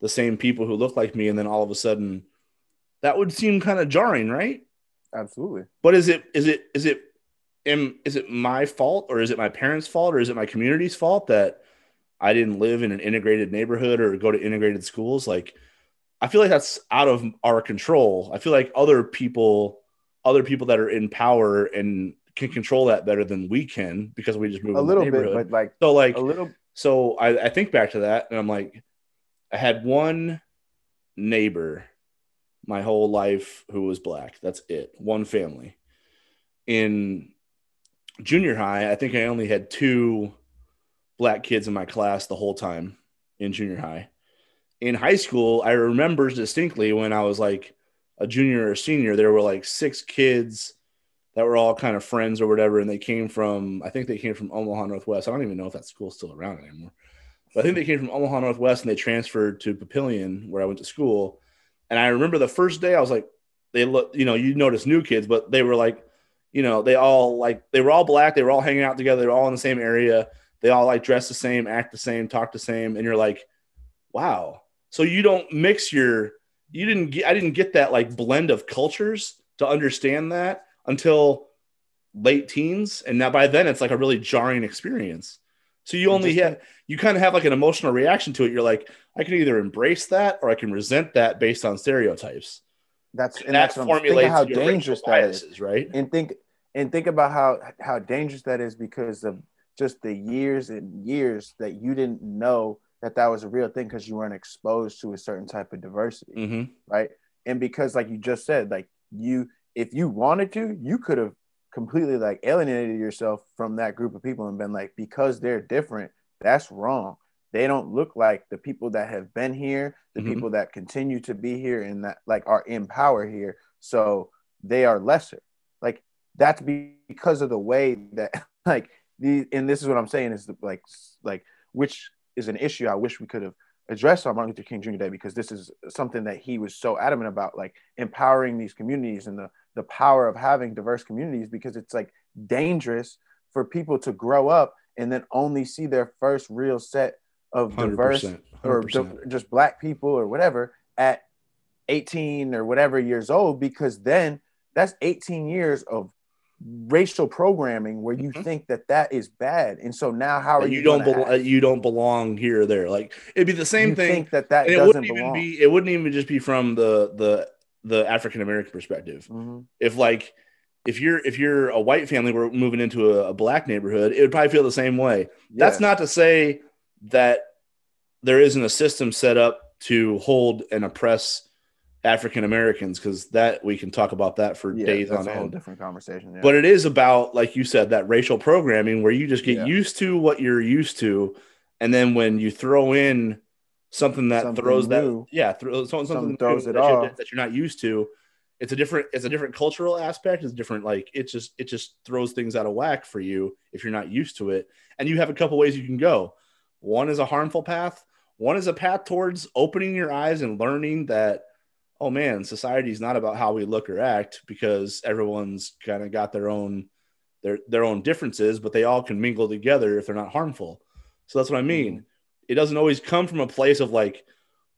the same people who look like me, and then all of a sudden, that would seem kind of jarring, right? Absolutely. But is it is it is it am is it my fault or is it my parents' fault or is it my community's fault that I didn't live in an integrated neighborhood or go to integrated schools? Like, I feel like that's out of our control. I feel like other people, other people that are in power and can control that better than we can because we just move A little bit, but like so like a little. so I, I think back to that and I'm like, I had one neighbor my whole life who was black. That's it. One family. In junior high, I think I only had two black kids in my class the whole time in junior high. In high school, I remember distinctly when I was like a junior or senior, there were like six kids that were all kind of friends or whatever, and they came from I think they came from Omaha Northwest. I don't even know if that school's still around anymore. But I think they came from Omaha Northwest and they transferred to Papillion where I went to school. And I remember the first day I was like, they look, you know, you notice new kids, but they were like, you know, they all like they were all black, they were all hanging out together, they were all in the same area, they all like dress the same, act the same, talk the same, and you're like, wow. So you don't mix your you didn't get I didn't get that like blend of cultures to understand that until late teens. And now by then it's like a really jarring experience. So you only have you kind of have like an emotional reaction to it. You're like, I can either embrace that or I can resent that based on stereotypes. That's and, And that that's what I'm- think formulates how dangerous that is. biases, right? and think and think about how how dangerous that is because of just the years and years that you didn't know that that was a real thing because you weren't exposed to a certain type of diversity hmm right and because like you just said like you if you wanted to you could have completely like alienated yourself from that group of people and been like because they're different that's wrong. They don't look like the people that have been here the Mhm. people that continue to be here and that like are in power here. So they are lesser. Like that's be- because of the way that like the and this is what i'm saying is the, like like which is an issue i wish we could have addressed on martin luther king jr day because this is something that he was so adamant about like empowering these communities and the the power of having diverse communities because it's like dangerous for people to grow up and then only see their first real set of diverse 100%, or 100%. di- just black people or whatever at 18 or whatever years old because then that's 18 years of racial programming where you Mhm. think that that is bad, and so now how are you? you don't belo- you don't belong here or there. Like it'd be the same You thing. Think that that and it doesn't wouldn't even belong. be it wouldn't even just be from the the the African American perspective. Mhm. If like if you're if you're a white family we're moving into a, a black neighborhood, it would probably feel the same way. That's not to say that there isn't a system set up to hold and oppress African Americans because that we can talk about that for yeah, days on a whole end. different conversation. Yeah. But it is about, like you said, that racial programming where you just get Yeah. used to what you're used to, and then when you throw in something that Something throws new. that, yeah, throw, something, Something throws it that, you're, off. that you're not used to. It's a different, it's a different cultural aspect. It's different, like it just, it just throws things out of whack for you if you're not used to it. And you have a couple ways you can go. One is a harmful path. One is a path towards opening your eyes and learning that oh man, society is not about how we look or act because everyone's kind of got their own their their own differences, but they all can mingle together if they're not harmful. So that's what I mean. Mm-hmm. It doesn't always come from a place of like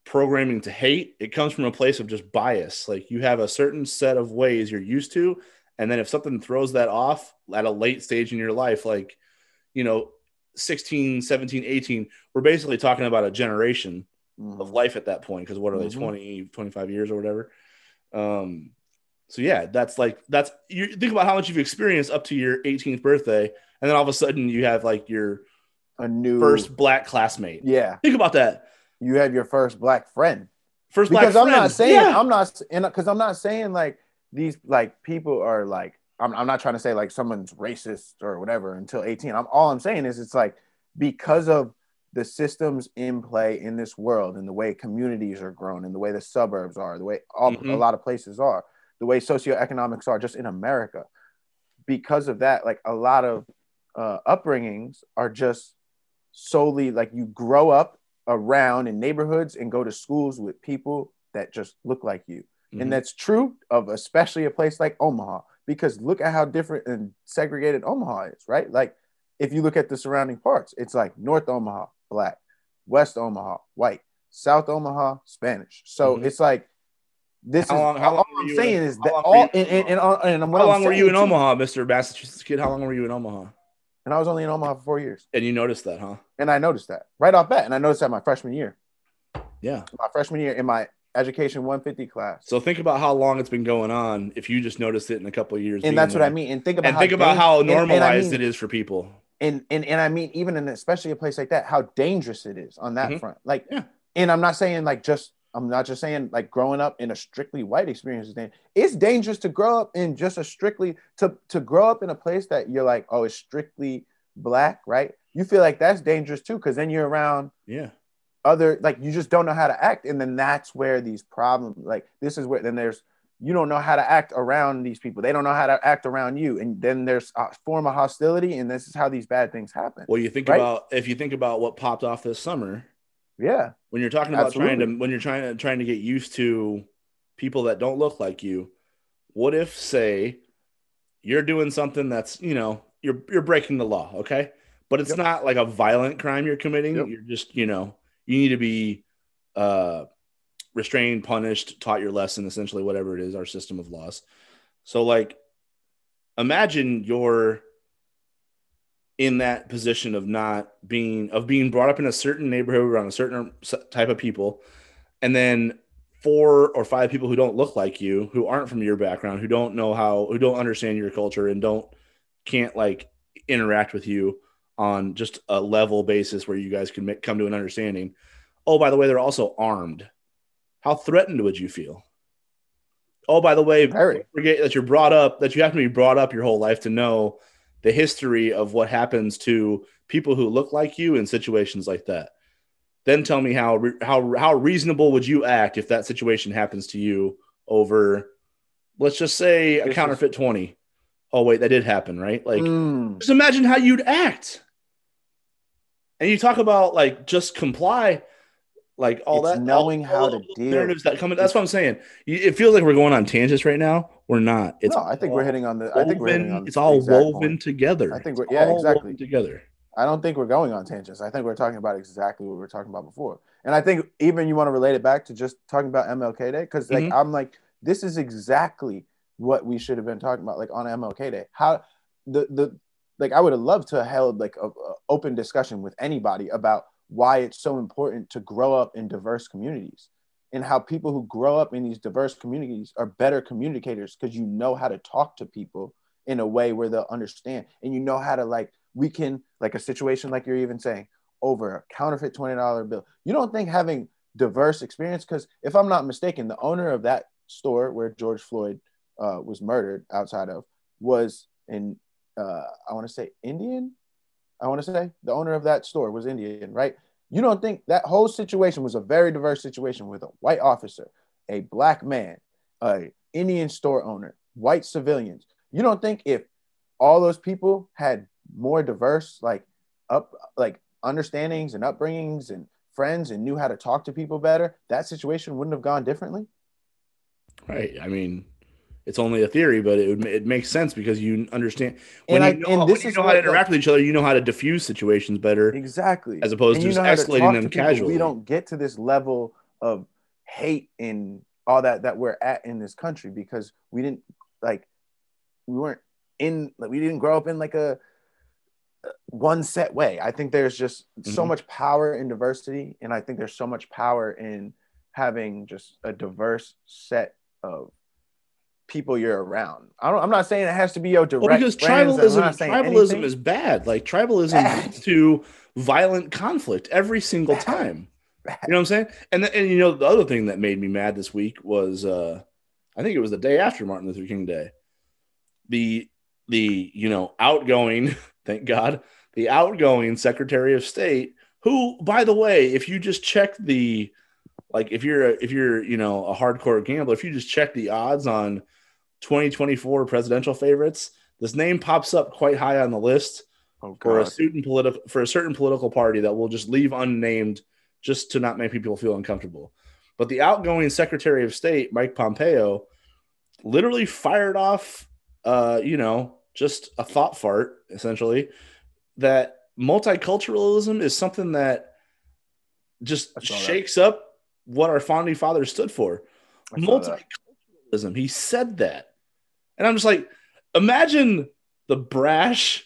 programming to hate. It comes from a place of just bias. Like you have a certain set of ways you're used to, and then if something throws that off at a late stage in your life, like you know, 16, 17, 18, we're basically talking about a generation Mhm. of life at that point because what are they Mhm. 20 25 years or whatever um so yeah that's like that's you think about how much you've experienced up to your 18th birthday and then all of a sudden you have like your a new first black classmate Yeah, think about that you have your first black friend. first black because I'm not saying yeah. I'm not because I'm not saying like these like people are like I'm, I'm not trying to say like someone's racist or whatever until 18. I'm all I'm saying is it's like because of the systems in play in this world and the way communities are grown and the way the suburbs are, the way all, Mhm. a lot of places are, the way socioeconomics are just in America. Because of that, like a lot of uh, upbringings are just solely like you grow up around in neighborhoods and go to schools with people that just look like you. Mhm. And that's true of especially a place like Omaha, because look at how different and segregated Omaha is, right? Like if you look at the surrounding parts, it's like North Omaha, black, West Omaha, white, South Omaha, Spanish. So Mhm. it's like this How is long- how long were I'm you saying in- is that all and, and, and, and what how I'm long were you in too- omaha mr massachusetts kid how long were you in omaha And I was only in Omaha for four years. and you noticed that huh And I noticed that right off bat. And I noticed that my freshman year. yeah My freshman year in my education 150 class. so think about how long it's been going on if you just noticed it in a couple of years and that's what. I mean. And think about and how think about how and- and I normalized mean- it is for people and and and I mean even in especially a place like that, how dangerous it is on that Mhm. front. Like, Yeah. and I'm not saying like just I'm not just saying like growing up in a strictly white experience is dangerous. It's dangerous to grow up in just a strictly to to grow up in a place that you're like, oh, it's strictly black, right? You feel like that's dangerous too, because then you're around yeah other like you just don't know how to act, and then that's where these problems like this is where then there's you don't know how to act around these people. They don't know how to act around you, and then there's a form of hostility, and this is how these bad things happen. Well, you think Right? about if you think about what popped off this summer Yeah, when you're talking about trying to when you're trying to trying to get used to people that don't look like you. What if say you're doing something that's you know you're you're breaking the law, okay? But it's Yep. not like a violent crime you're committing. Yep. You're just you know you need to be uh, restrained, punished, taught your lesson, essentially whatever it is, our system of laws. So like, imagine you're in that position of not being of being brought up in a certain neighborhood around a certain type of people and then four or five people who don't look like you who aren't from your background who don't know how who don't understand your culture and don't can't like interact with you on just a level basis where you guys can make, come to an understanding. Oh by the way they're also armed. How threatened would you feel? Oh by the way Very. forget that you're brought up that you have to be brought up your whole life to know the history of what happens to people who look like you in situations like that. Then tell me how re- how how reasonable would you act if that situation happens to you over let's just say a counterfeit 20. Oh wait, that did happen, right? Like Mm. just imagine how you'd act. And you talk about like just comply like all It's that knowing all- how all to deal. narratives that come in. That's what I'm saying. It feels like we're going on tangents right now. We're not. It's no, I think we're hitting on the. I think we're hitting on. it's all woven point. together. I think we're- It's yeah, all exactly. woven together. I don't think we're going on tangents. I think we're talking about exactly what we were talking about before. And I think even you want to relate it back to just talking about MLK Day because like Mhm. I'm like this is exactly what we should have been talking about, like on MLK Day. How the the like I would have loved to have held like a, a open discussion with anybody about why it's so important to grow up in diverse communities and how people who grow up in these diverse communities are better communicators because you know how to talk to people in a way where they'll understand. And you know how to like we can like a situation like you're even saying over a counterfeit $20 bill. You don't think having diverse experience because if i'm not mistaken the owner of that store where george floyd uh, was murdered outside of was in uh, i want to say indian i want to say the owner of that store was indian right? You don't think that whole situation was a very diverse situation with a white officer a black man a indian store owner white civilians. You don't think if all those people had more diverse like up like understandings and upbringings and friends and knew how to talk to people better that situation wouldn't have gone differently? Right. I mean it's only a theory but it would it makes sense because you understand when And you I- know, and this you know how to interact with each other you know how to diffuse situations better exactly. as opposed And to just how to escalating them casually we don't get to this level of hate and all that that we're at in this country because we didn't like we weren't in like we didn't grow up in like a one set way. I think there's just so Mhm. much power in diversity and i think there's so much power in having just a diverse set of people you're around I don't, i'm not saying it has to be your direct well because friends, tribalism tribalism anything. is bad like tribalism Bad. leads to violent conflict every single Bad. time you know what i'm saying and and you know the other thing that made me mad this week was uh i think it was the day after martin luther king day the the you know outgoing thank god the outgoing secretary of state who by the way if you just check the like if you're a, if you're you know a hardcore gambler if you just check the odds on 2024 presidential favorites this name pops up quite high on the list oh for a certain political for a certain political party that will just leave unnamed just to not make people feel uncomfortable. But the outgoing Secretary of State, Mike Pompeo, literally fired off uh, you know, just a thought fart, essentially, that multiculturalism is something that just saw that. shakes up what our founding fathers stood for. He said that. And I'm just like, imagine the brash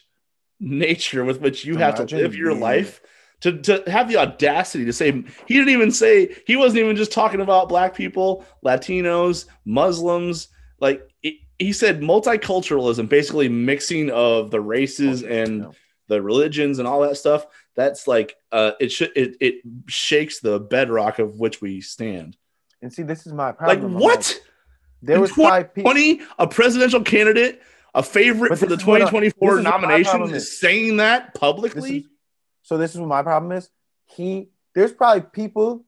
nature with which you have to live your me. life to, to have the audacity to say he didn't even say he wasn't even just talking about black people latinos muslims like he, he said multiculturalism basically mixing of the races and No. the religions and all that stuff that's like uh it should it, it shakes the bedrock of which we stand And see, this is my like problem. I'm what there was five people. 20 a presidential candidate a favorite But for the this is I- 2024 this is what my nomination is is. saying that This publicly is, so this is what my problem is. He there's probably people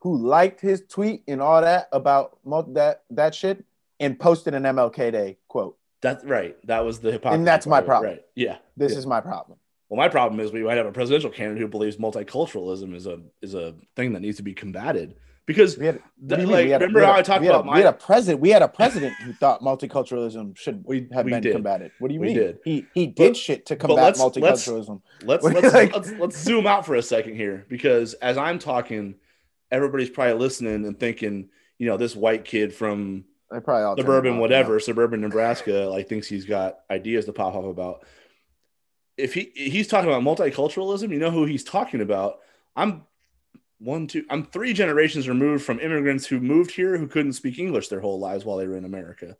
who liked his tweet and all that about that that shit and posted an MLK Day quote. that's right that was the hypocrisy And that's my part of it, problem. right yeah This Yeah. is my problem. Well, my problem is we might have a presidential candidate who believes multiculturalism is a is a thing that needs to be combated because We had, what do th- you mean? like We had remember we had how I talked we had a- about we had a president. We had a president who thought multiculturalism should we have we been did combated. What do you mean? did. He he did But- shit to combat let's- multiculturalism. let's let's, like- let's let's zoom out for a second here because as I'm talking, everybody's probably listening and thinking, you know, this white kid from They probably all suburban whatever suburban nebraska like thinks he's got ideas to pop up about if he he's talking about multiculturalism you know who he's talking about i'm one two i'm three generations removed from immigrants who moved here who couldn't speak english their whole lives while they were in america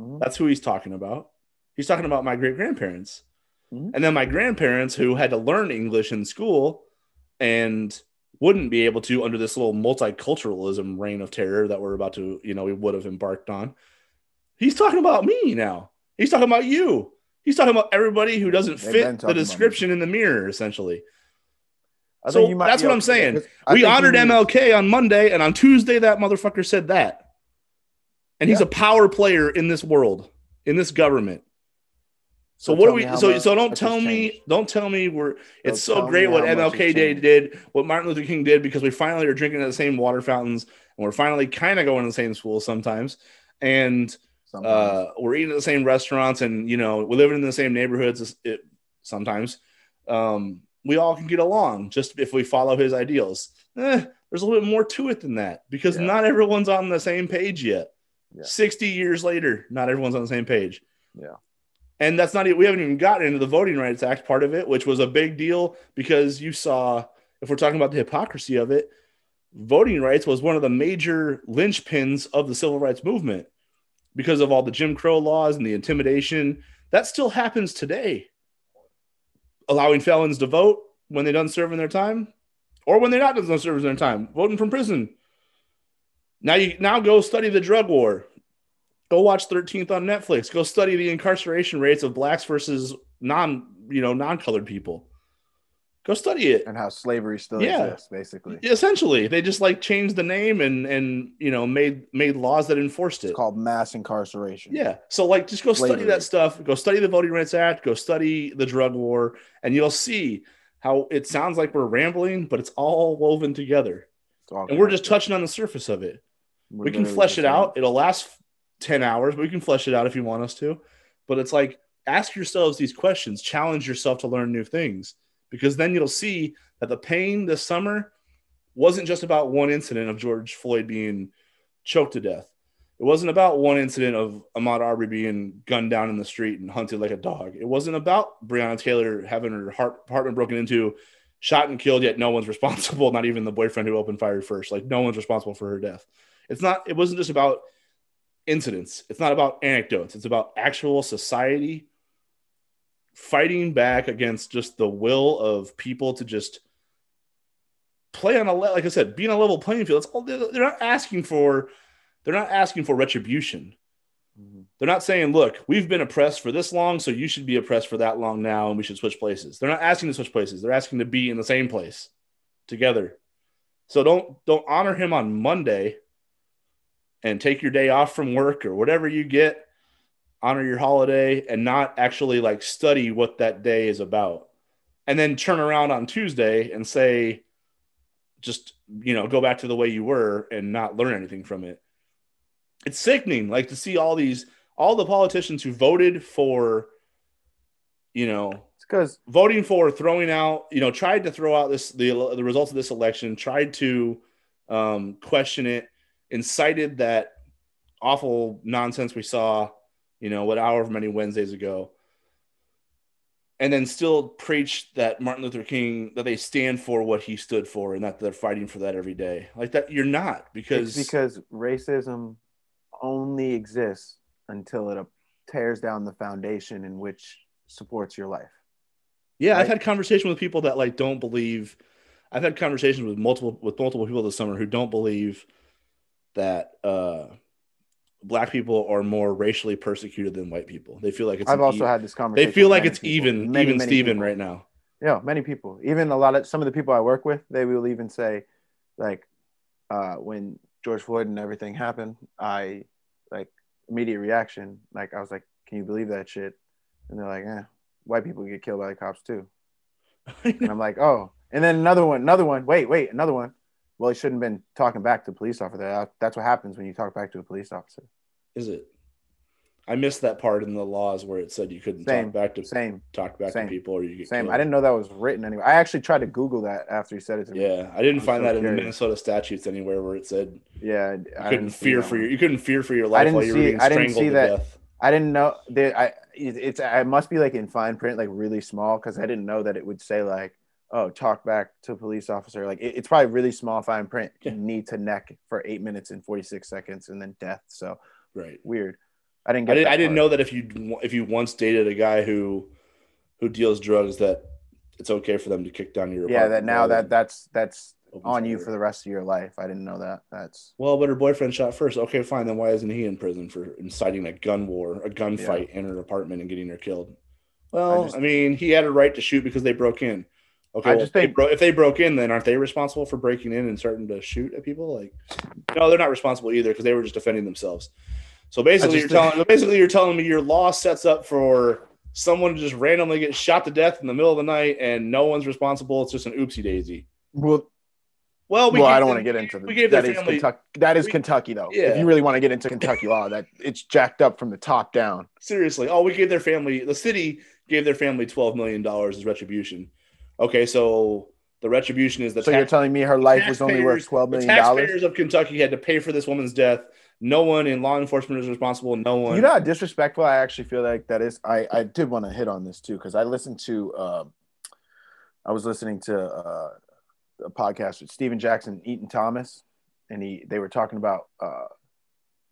Mhm. that's who he's talking about he's talking about my great grandparents Mhm. and then my grandparents who had to learn english in school and wouldn't be able to under this little multiculturalism reign of terror that we're about to, you know, we would have embarked on. He's talking about me now. He's talking about you. He's talking about everybody who doesn't They've fit the description in the mirror, essentially. I So might that's what okay, I'm saying. We honored MLK on Monday, and on Tuesday, that motherfucker said that. And he's Yeah. a power player in this world, in this government. So, what do we? So much so don't tell me, changed. don't tell me we're. It's So so great what MLK Day did, what Martin Luther King did, because we finally are drinking at the same water fountains, and we're finally kind of going to the same schools sometimes, and. Uh, we're eating at the same restaurants, and you know we're living in the same neighborhoods. It, sometimes um, we all can get along just if we follow his ideals. Eh, there's a little bit more to it than that because Yeah. not everyone's on the same page yet. Yeah. 60 years later, not everyone's on the same page. Yeah. And that's not, we haven't even gotten into the Voting Rights Act part of it, which was a big deal because you saw, if we're talking about the hypocrisy of it, voting rights was one of the major linchpins of the civil rights movement because of all the Jim Crow laws and the intimidation. That still happens today. Allowing felons to vote when they're done serving their time or when they're not done serving their time, voting from prison. Now you now go study the drug war. Go watch 13th on Netflix. Go study the incarceration rates of blacks versus non, you know, non-colored people. Go study it. And how slavery still Yeah. exists, basically. Essentially, they just like changed the name and and you know made made laws that enforced it. It's called mass incarceration. Yeah. So like just go study that stuff. Go study the Voting Rights Act, go study the drug war, and you'll see how it sounds like we're rambling, but it's all woven together. All And we're just touching on the surface of it. We're we can flesh it out. It'll last 10 hours, but we can flesh it out if you want us to. But it's like ask yourselves these questions, challenge yourself to learn new things, because then you'll see that the pain this summer wasn't just about one incident of George Floyd being choked to death. It wasn't about one incident of Ahmaud Arbery being gunned down in the street and hunted like a dog. It wasn't about Breonna Taylor having her heart, apartment broken into, shot and killed, yet no one's responsible, not even the boyfriend who opened fire first. Like no one's responsible for her death. It's not, it wasn't just about incidents. It's not about anecdotes. It's about actual society fighting back against just the will of people to just play on a le- like I said, be on a level playing field. It's all they're not asking for. They're not asking for retribution. Mhm. They're not saying, "Look, we've been oppressed for this long, so you should be oppressed for that long now, and we should switch places." They're not asking to switch places. They're asking to be in the same place together. So don't don't honor him on Monday and take your day off from work or whatever you get. Honor your holiday and not actually like study what that day is about, and then turn around on Tuesday and say, just you know, go back to the way you were and not learn anything from it. It's sickening like to see all these all the politicians who voted for you know because voting for throwing out you know tried to throw out this the, the results of this election tried to um, question it incited that awful nonsense we saw you know what however many wednesdays ago and then still preach that martin luther king that they stand for what he stood for and that they're fighting for that every day like that you're not because it's because racism only exists until it tears down the foundation in which supports your life. Yeah, I've had conversation with people that like don't believe. I've had conversations with multiple with multiple people this summer who don't believe that uh, black people are more racially persecuted than white people. They feel like it's I've also e- had this conversation. they feel like it's people. even Many, even many Steven people. right now. Yeah, many people. Even a lot of some of the people I work with, they will even say, like, uh, when George Floyd and everything happened, I like immediate reaction. Like I was like, "Can you believe that shit?" And they're like, "Yeah, white people get killed by the cops too." And I'm like, "Oh." And then another one, another one. Wait, wait, another one. Well, he shouldn't have been talking back to a police officer. That's what happens when you talk back to a police officer. Is it? I missed that part in the laws where it said you couldn't Same, talk back to Same, talk back same, to people or you get same. killed. I didn't know that was written anyway. I actually tried to Google that after he said it to me. Yeah, I didn't I'm find so that in the. Minnesota statutes anywhere where it said Yeah, you I couldn't fear for your you couldn't fear for your life didn't while you were see- being I didn't see that. death. I didn't know that I it's I must be like in fine print, like really small, because I didn't know that it would say like, oh, talk back to police officer. Like it- it's probably really small fine print. Yeah. Knee to neck for eight minutes and forty six seconds, and then death. So Right. weird. I didn't get. I, did, I didn't know that if you if you once dated a guy who who deals drugs that it's okay for them to kick down your Yeah, that now that that's that's on you for the rest of your life. I didn't know that. That's well, but her boyfriend shot first. Okay, fine. Then why isn't he in prison for inciting a gun war, a gunfight in her apartment and getting her killed? Well, I, just- mean, he had a right to shoot because they broke in. Okay, I well, just if, they think- bro- if they broke in, then aren't they responsible for breaking in and starting to shoot at people? Like, no, they're not responsible either because they were just defending themselves. So basically, you're think- telling basically you're telling me your law sets up for someone to just randomly get shot to death in the middle of the night and no one's responsible. It's just an oopsie daisy. well. Well, we well, I don't them- want to get into the, we gave that is family- Kentucky. That is we- Kentucky, though. Yeah. If you really want to get into Kentucky law, that it's jacked up from the top down. seriously. Oh, we gave their family. The city gave their family twelve million dollars as retribution. Okay, so the retribution is the so tax- you're telling me her life was only worth twelve million dollars? taxpayers of Kentucky had to pay for this woman's death, No one in law enforcement is responsible. No one. You know how disrespectful I actually feel like that is. I I did want to hit on this too because I listened to. Uh, I was listening to uh, a podcast with Stephen Jackson, Etan Thomas, and he they were talking about uh,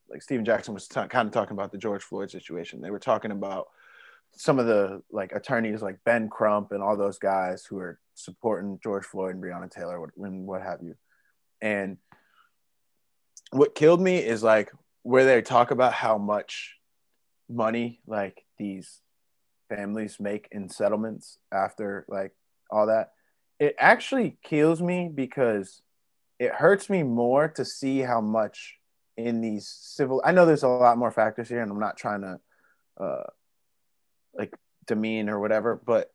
like Stephen Jackson was t- kind of talking about the George Floyd situation. They were talking about some of the like attorneys like Ben Crump and all those guys who are supporting George Floyd and Breonna Taylor and what have you. And what killed me is like where they talk about how much money like these families make in settlements after like all that. It actually kills me because it hurts me more to see how much in these civil I know there's a lot more factors here and I'm not trying to uh like demean or whatever, but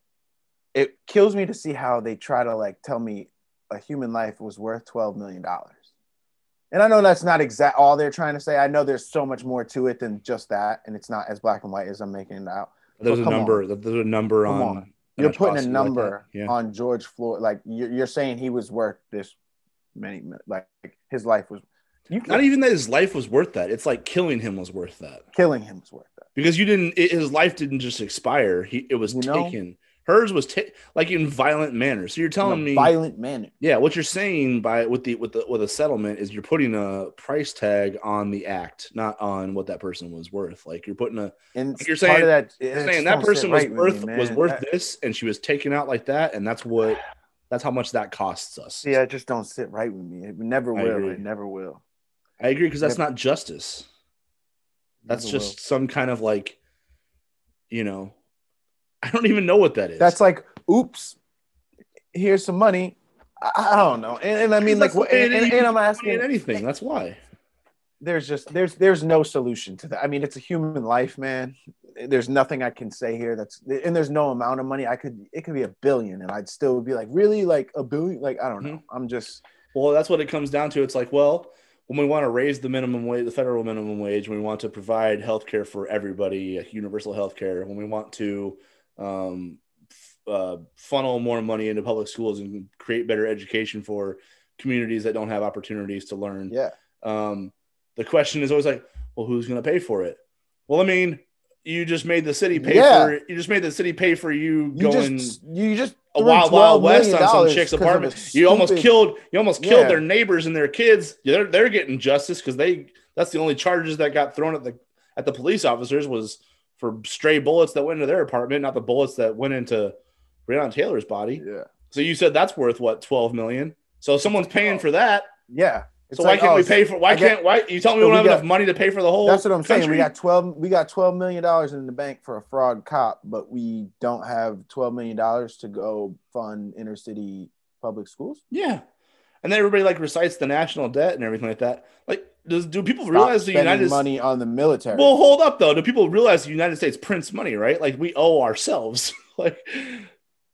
it kills me to see how they try to like tell me a human life was worth 12 million dollars. And I know that's not exact all they're trying to say. I know there's so much more to it than just that, and it's not as black and white as I'm making it out. There's a number. On. There's a number on. on. You're putting a number like yeah. on George Floyd. Like you're, you're saying he was worth this many. Like his life was. You not even that his life was worth that. It's like killing him was worth that. Killing him was worth that because you didn't. It, his life didn't just expire. He it was you taken. Know? Hers was ta- like in violent manner. So you're telling me violent manner. Yeah, what you're saying by with the with the with a settlement is you're putting a price tag on the act, not on what that person was worth. Like you're putting a and like you're saying that you're saying that person was right worth me, was worth that, this, and she was taken out like that, and that's what that's how much that costs us. Yeah, it just don't sit right with me. It never will. It never will. I agree because that's not justice. That's just will. some kind of like, you know, I don't even know what that is. That's like, oops, here's some money. I, I don't know. And, and I mean, like, what, and, and, and, I'm asking anything. That's why. There's just there's there's no solution to that. I mean, it's a human life, man. There's nothing I can say here that's and there's no amount of money. I could it could be a billion, and I'd still be like, really, like a billion? Like I don't know. Mm-hmm. I'm just. Well, that's what it comes down to. It's like, well, when we want to raise the minimum wage, the federal minimum wage, when we want to provide health care for everybody, universal health care, when we want to um, uh, funnel more money into public schools and create better education for communities that don't have opportunities to learn. Yeah. Um, the question is always like, well, who's going to pay for it? Well, I mean, you just made the city pay yeah. for you just made the city pay for you, you going just, you just a wild wild west on some chick's apartment. You almost killed you almost killed yeah. their neighbors and their kids. They're they're getting justice because they that's the only charges that got thrown at the at the police officers was for stray bullets that went into their apartment, not the bullets that went into Breonna Taylor's body. Yeah. So you said that's worth what, 12 million? So someone's paying for that. Yeah. It's so like, why can't oh, we pay for why can't why you tell me we don't have got, enough money to pay for the whole That's what I'm country? saying. We got 12 we got 12 million dollars in the bank for a fraud cop, but we don't have 12 million dollars to go fund inner city public schools? Yeah. And then everybody like recites the national debt and everything like that. Like does do people Stop realize the United money on the military? Well, hold up though. Do people realize the United States prints money, right? Like we owe ourselves. like,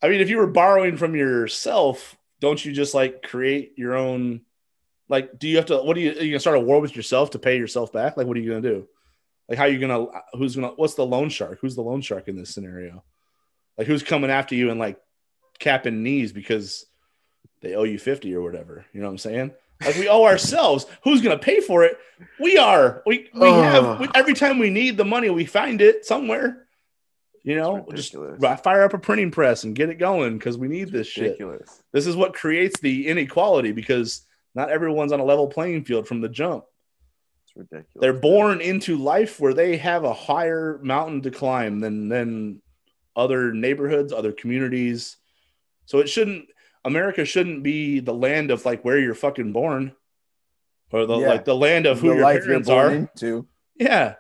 I mean, if you were borrowing from yourself, don't you just like create your own? Like, do you have to? What do you? Are you gonna start a war with yourself to pay yourself back? Like, what are you gonna do? Like, how are you gonna? Who's gonna? What's the loan shark? Who's the loan shark in this scenario? Like, who's coming after you and like capping knees because they owe you fifty or whatever? You know what I'm saying? Like we owe ourselves. Who's going to pay for it? We are. We we oh. have we, every time we need the money, we find it somewhere. You know, just fire up a printing press and get it going because we need it's this ridiculous. shit. This is what creates the inequality because not everyone's on a level playing field from the jump. It's ridiculous. They're born into life where they have a higher mountain to climb than than other neighborhoods, other communities. So it shouldn't America shouldn't be the land of like where you're fucking born, or the yeah. like the land of who the your parents are. Into. Yeah,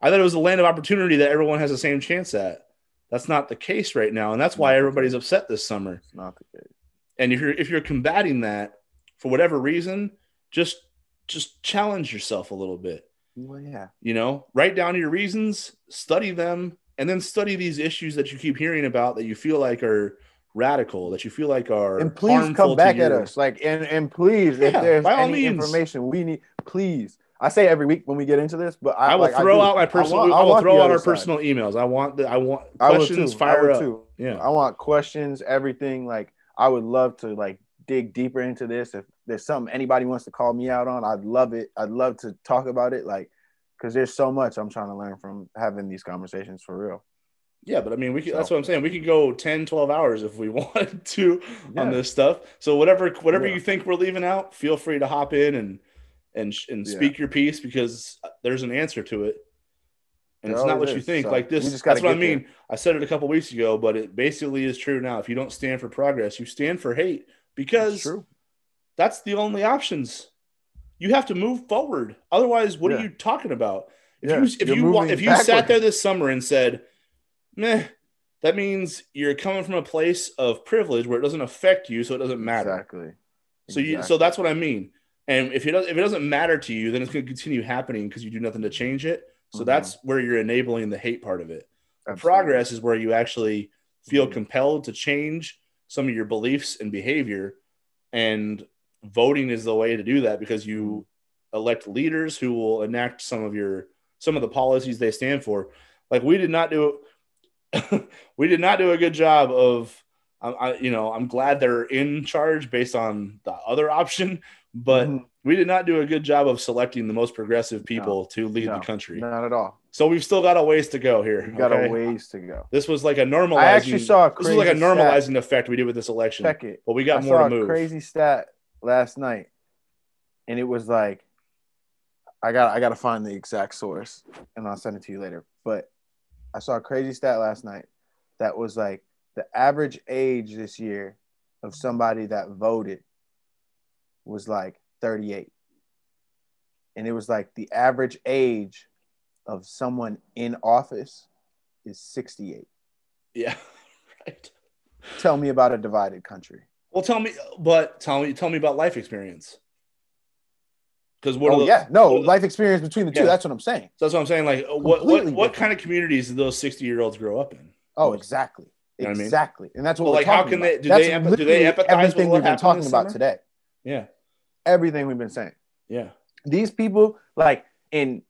I thought it was a land of opportunity that everyone has the same chance at. That's not the case right now, and that's why everybody's upset this summer. It's not the case. And if you're if you're combating that for whatever reason, just just challenge yourself a little bit. Well, yeah. You know, write down your reasons, study them, and then study these issues that you keep hearing about that you feel like are radical that you feel like are and please come back at us like and and please yeah, if there's any means. information we need please I say every week when we get into this, but I, I will like, throw I out my personal. I, want, I will throw out our side. personal emails. I want the. I want questions. Fire up. Too. Yeah, I want questions. Everything. Like I would love to like dig deeper into this. If there's something anybody wants to call me out on, I'd love it. I'd love to talk about it. Like, because there's so much I'm trying to learn from having these conversations for real. Yeah, but I mean, we can, so, that's what I'm saying. We could go 10, 12 hours if we wanted to yeah. on this stuff. So whatever, whatever yeah. you think we're leaving out, feel free to hop in and and and speak yeah. your piece because there's an answer to it, and there it's not what is. you think. So like this, that's what I mean. There. I said it a couple weeks ago, but it basically is true now. If you don't stand for progress, you stand for hate because that's, that's the only options. You have to move forward. Otherwise, what are you talking about? If you if You're you if you sat there this summer and said meh, that means you're coming from a place of privilege where it doesn't affect you, so it doesn't matter. Exactly. So exactly. you, so that's what I mean. And if it doesn't if it doesn't matter to you, then it's going to continue happening because you do nothing to change it. So mm-hmm. that's where you're enabling the hate part of it. Progress is where you actually feel mm-hmm. compelled to change some of your beliefs and behavior, and voting is the way to do that because you mm-hmm. elect leaders who will enact some of your some of the policies they stand for. Like we did not do we did not do a good job of I, I, you know i'm glad they're in charge based on the other option but mm-hmm. We did not do a good job of selecting the most progressive people no, to lead no, the country not at all so we've still got a ways to go here we've got okay? a ways to go this was like a normalizing i actually saw a this was like a normalizing stat. effect we did with this election Check it. but we got I more to move crazy stat last night and it was like i got i got to find the exact source and i'll send it to you later but I saw a crazy stat last night that was like the average age this year of somebody that voted was like 38. And it was like the average age of someone in office is 68. Yeah. Right. Tell me about a divided country. Well, tell me, but tell me, tell me about life experience. Because what? Oh yeah, no life experience between the two. Yeah. That's what I'm saying. So that's what I'm saying. Like, what what, what kind of communities do those 60 year olds grow up in? Oh, exactly, you know exactly, I mean? and that's what. Well, like, how can about. they? Do that's they, do they empathize everything we've been talking about today? Yeah, everything we've been saying. Yeah, these people, like, and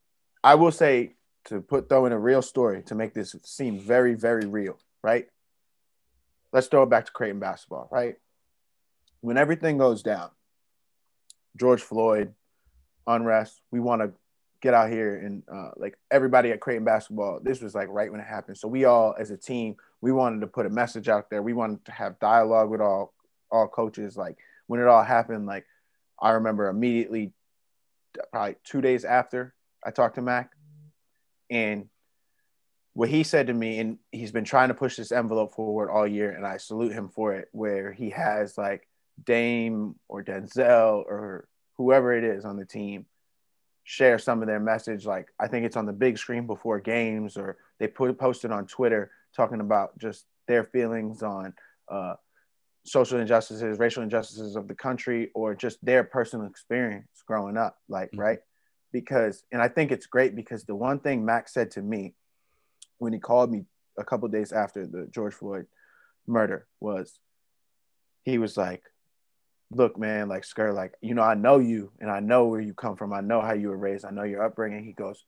I will say to put throw in a real story to make this seem very very real, right? Let's throw it back to Creighton basketball, right? When everything goes down, George Floyd, unrest. We want to get out here and uh, like everybody at Creighton basketball. This was like right when it happened. So we all, as a team, we wanted to put a message out there. We wanted to have dialogue with all all coaches. Like when it all happened, like I remember immediately, probably two days after I talked to Mac, and what he said to me, and he's been trying to push this envelope forward all year, and I salute him for it. Where he has like Dame or Denzel or whoever it is on the team share some of their message like i think it's on the big screen before games or they put posted on twitter talking about just their feelings on uh, social injustices racial injustices of the country or just their personal experience growing up like mm-hmm. right because and i think it's great because the one thing max said to me when he called me a couple days after the george floyd murder was he was like look, man, like Skirt, like, you know, I know you and I know where you come from. I know how you were raised. I know your upbringing. He goes,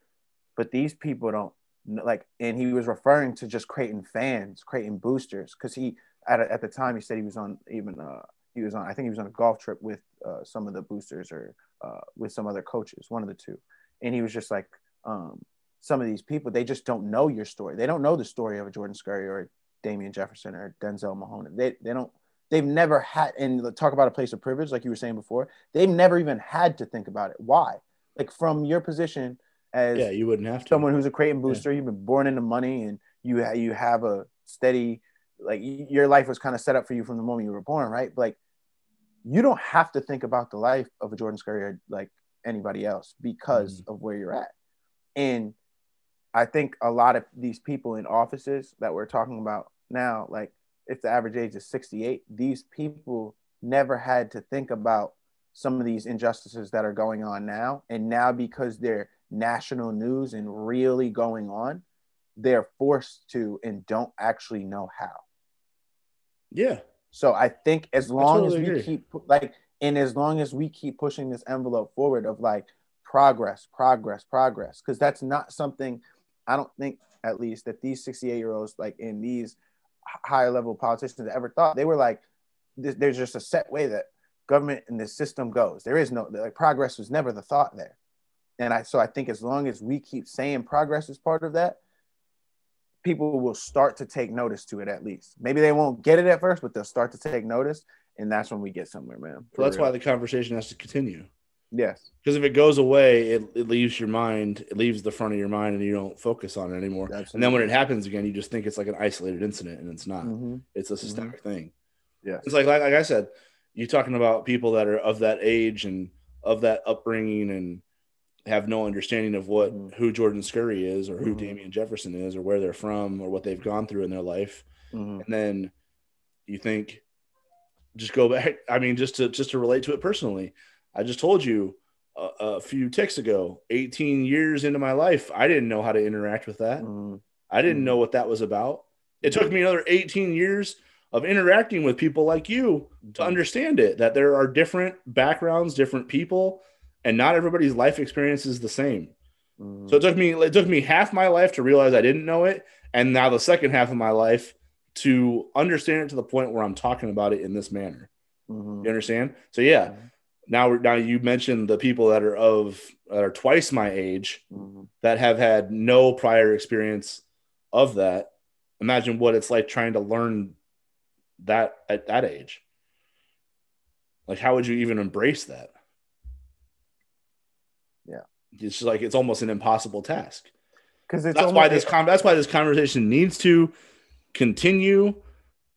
but these people don't like, and he was referring to just Creighton fans, Creighton boosters. Cause he, at, at the time he said he was on even, uh, he was on, I think he was on a golf trip with uh, some of the boosters or uh, with some other coaches, one of the two. And he was just like, um, some of these people, they just don't know your story. They don't know the story of a Jordan Scurry or Damien Jefferson or Denzel Mahoney. They, they don't, they've never had and talk about a place of privilege like you were saying before they've never even had to think about it why like from your position as yeah you wouldn't have to. someone who's a Creighton booster yeah. you've been born into money and you ha- you have a steady like your life was kind of set up for you from the moment you were born right but like you don't have to think about the life of a Jordan Scurry or like anybody else because mm-hmm. of where you're at and I think a lot of these people in offices that we're talking about now like if the average age is 68, these people never had to think about some of these injustices that are going on now. And now, because they're national news and really going on, they're forced to and don't actually know how. Yeah. So I think as long totally as we agree. keep like, and as long as we keep pushing this envelope forward of like progress, progress, progress, because that's not something I don't think, at least, that these 68 year olds, like in these higher level politicians ever thought. They were like, there's just a set way that government and the system goes. There is no like progress was never the thought there. And I so I think as long as we keep saying progress is part of that, people will start to take notice to it at least. Maybe they won't get it at first, but they'll start to take notice, and that's when we get somewhere, man. So that's real. why the conversation has to continue. Yes. Because if it goes away, it, it leaves your mind, it leaves the front of your mind, and you don't focus on it anymore. Absolutely. And then when it happens again, you just think it's like an isolated incident, and it's not. Mm-hmm. It's a systemic mm-hmm. thing. Yeah. It's like, like like I said, you talking about people that are of that age and of that upbringing and have no understanding of what mm-hmm. who Jordan Scurry is or who mm-hmm. Damien Jefferson is or where they're from or what they've gone through in their life. Mm-hmm. And then you think just go back I mean just to just to relate to it personally. I just told you a, a few ticks ago, 18 years into my life, I didn't know how to interact with that. Mm-hmm. I didn't mm-hmm. know what that was about. It took me another 18 years of interacting with people like you to mm-hmm. understand it that there are different backgrounds, different people and not everybody's life experience is the same. Mm. So it took me it took me half my life to realize I didn't know it, and now the second half of my life to understand it to the point where I'm talking about it in this manner. Mm-hmm. You understand? So yeah. Mm-hmm. Now, now you mentioned the people that are of that are twice my age mm-hmm. that have had no prior experience of that. Imagine what it's like trying to learn that at that age. Like, how would you even embrace that? It's like it's almost an impossible task. Because that's almost, why this con- that's why this conversation needs to continue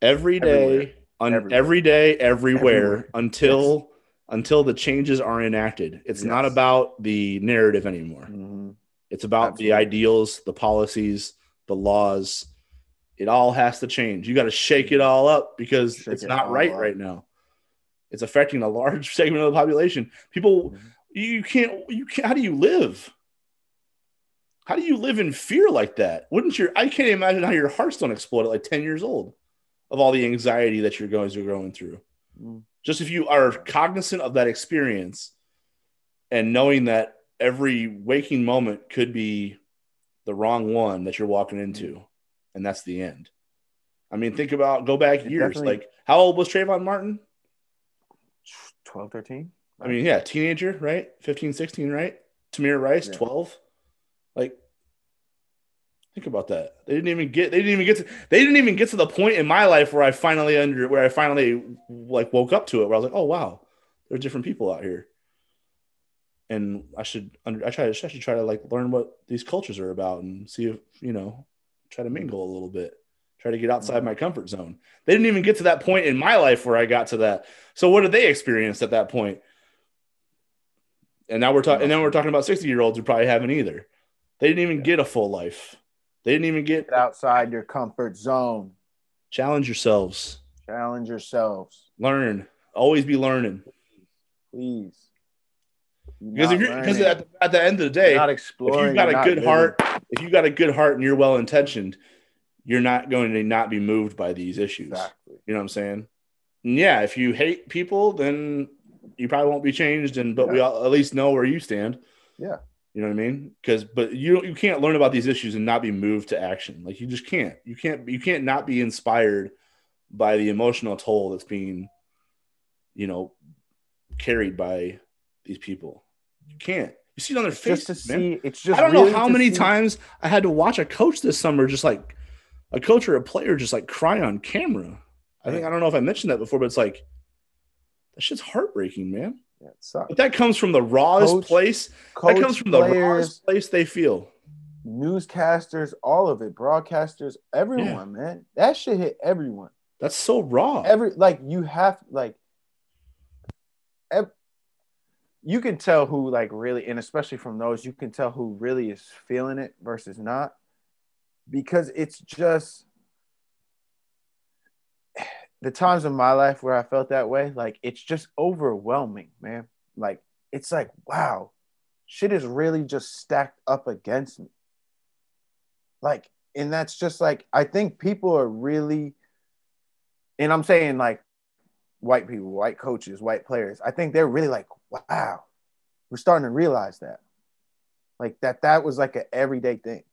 every day on everywhere. every day everywhere, everywhere. until yes. until the changes are enacted. It's yes. not about the narrative anymore. Mm-hmm. It's about Absolutely. the ideals, the policies, the laws. It all has to change. You got to shake it all up because shake it's it not right up. right now. It's affecting a large segment of the population. People mm-hmm you can't you can't how do you live? How do you live in fear like that? Wouldn't your i can't imagine how your hearts don't explode at like 10 years old of all the anxiety that you're going, you're going through. Mm. just if you are cognizant of that experience and knowing that every waking moment could be the wrong one that you're walking into mm. and that's the end. I mean think about go back years like how old was Trayvon Martin? 12 13 I mean, yeah, teenager, right? 15, 16, right? Tamir Rice, yeah. 12. Like, think about that. They didn't even get, they didn't even get to, they didn't even get to the point in my life where I finally under, where I finally like woke up to it, where I was like, oh, wow, there are different people out here. And I should, under, I try to, I should try to like learn what these cultures are about and see if, you know, try to mingle a little bit try to get outside mm-hmm. my comfort zone. They didn't even get to that point in my life where I got to that. So what did they experience at that point? And now we're talking, and then we're talking about 60 year olds who probably haven't either. They didn't even yeah. get a full life. They didn't even get, get outside your comfort zone. Challenge yourselves. Challenge yourselves. Learn. Always be learning. Please. Because if you're because at, at, the end of the day, you're not exploring. If you've got a good living. heart, if you've got a good heart and you're well intentioned, you're not going to not be moved by these issues. Exactly. You know what I'm saying? And yeah, if you hate people, then you probably won't be changed, and but yeah. we all, at least know where you stand. Yeah, you know what I mean? Because but you you can't learn about these issues and not be moved to action. Like you just can't. You can't. You can't not be inspired by the emotional toll that's being, you know, carried by these people. You can't. You see it on their faces, just to man. See, it's just I don't really know how many see. times I had to watch a coach this summer just like a coach or a player just like cry on camera. I think I don't know if I mentioned that before, but it's like that shit's heartbreaking, man. Yeah, it sucks. But that comes from the rawest coach, place. Coach, that comes from players, the rawest place they feel. Newscasters, all of it, broadcasters, everyone, yeah. man. That shit hit everyone. That's so raw. Every like you have like ev- you can tell who like really and especially from those you can tell who really is feeling it versus not because it's just the times in my life where I felt that way, like it's just overwhelming, man. Like it's like, wow, shit is really just stacked up against me. Like, and that's just like I think people are really, and I'm saying like white people, white coaches, white players. I think they're really like, wow, we're starting to realize that, like that that was like an everyday thing,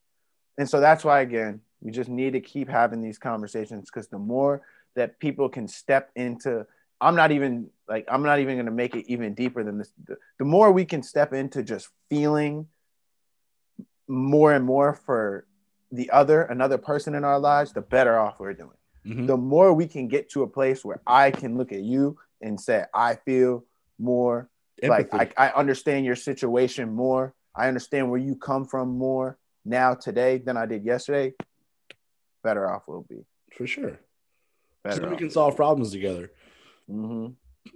and so that's why again we just need to keep having these conversations because the more that people can step into I'm not even like I'm not even gonna make it even deeper than this. The, the more we can step into just feeling more and more for the other, another person in our lives, the better off we're doing. Mhm. The more we can get to a place where I can look at you and say, I feel more like Empathy. I, I understand your situation more. I understand where you come from more now today than I did yesterday. Better off we'll be. for sure. Better So we can solve problems together. hmm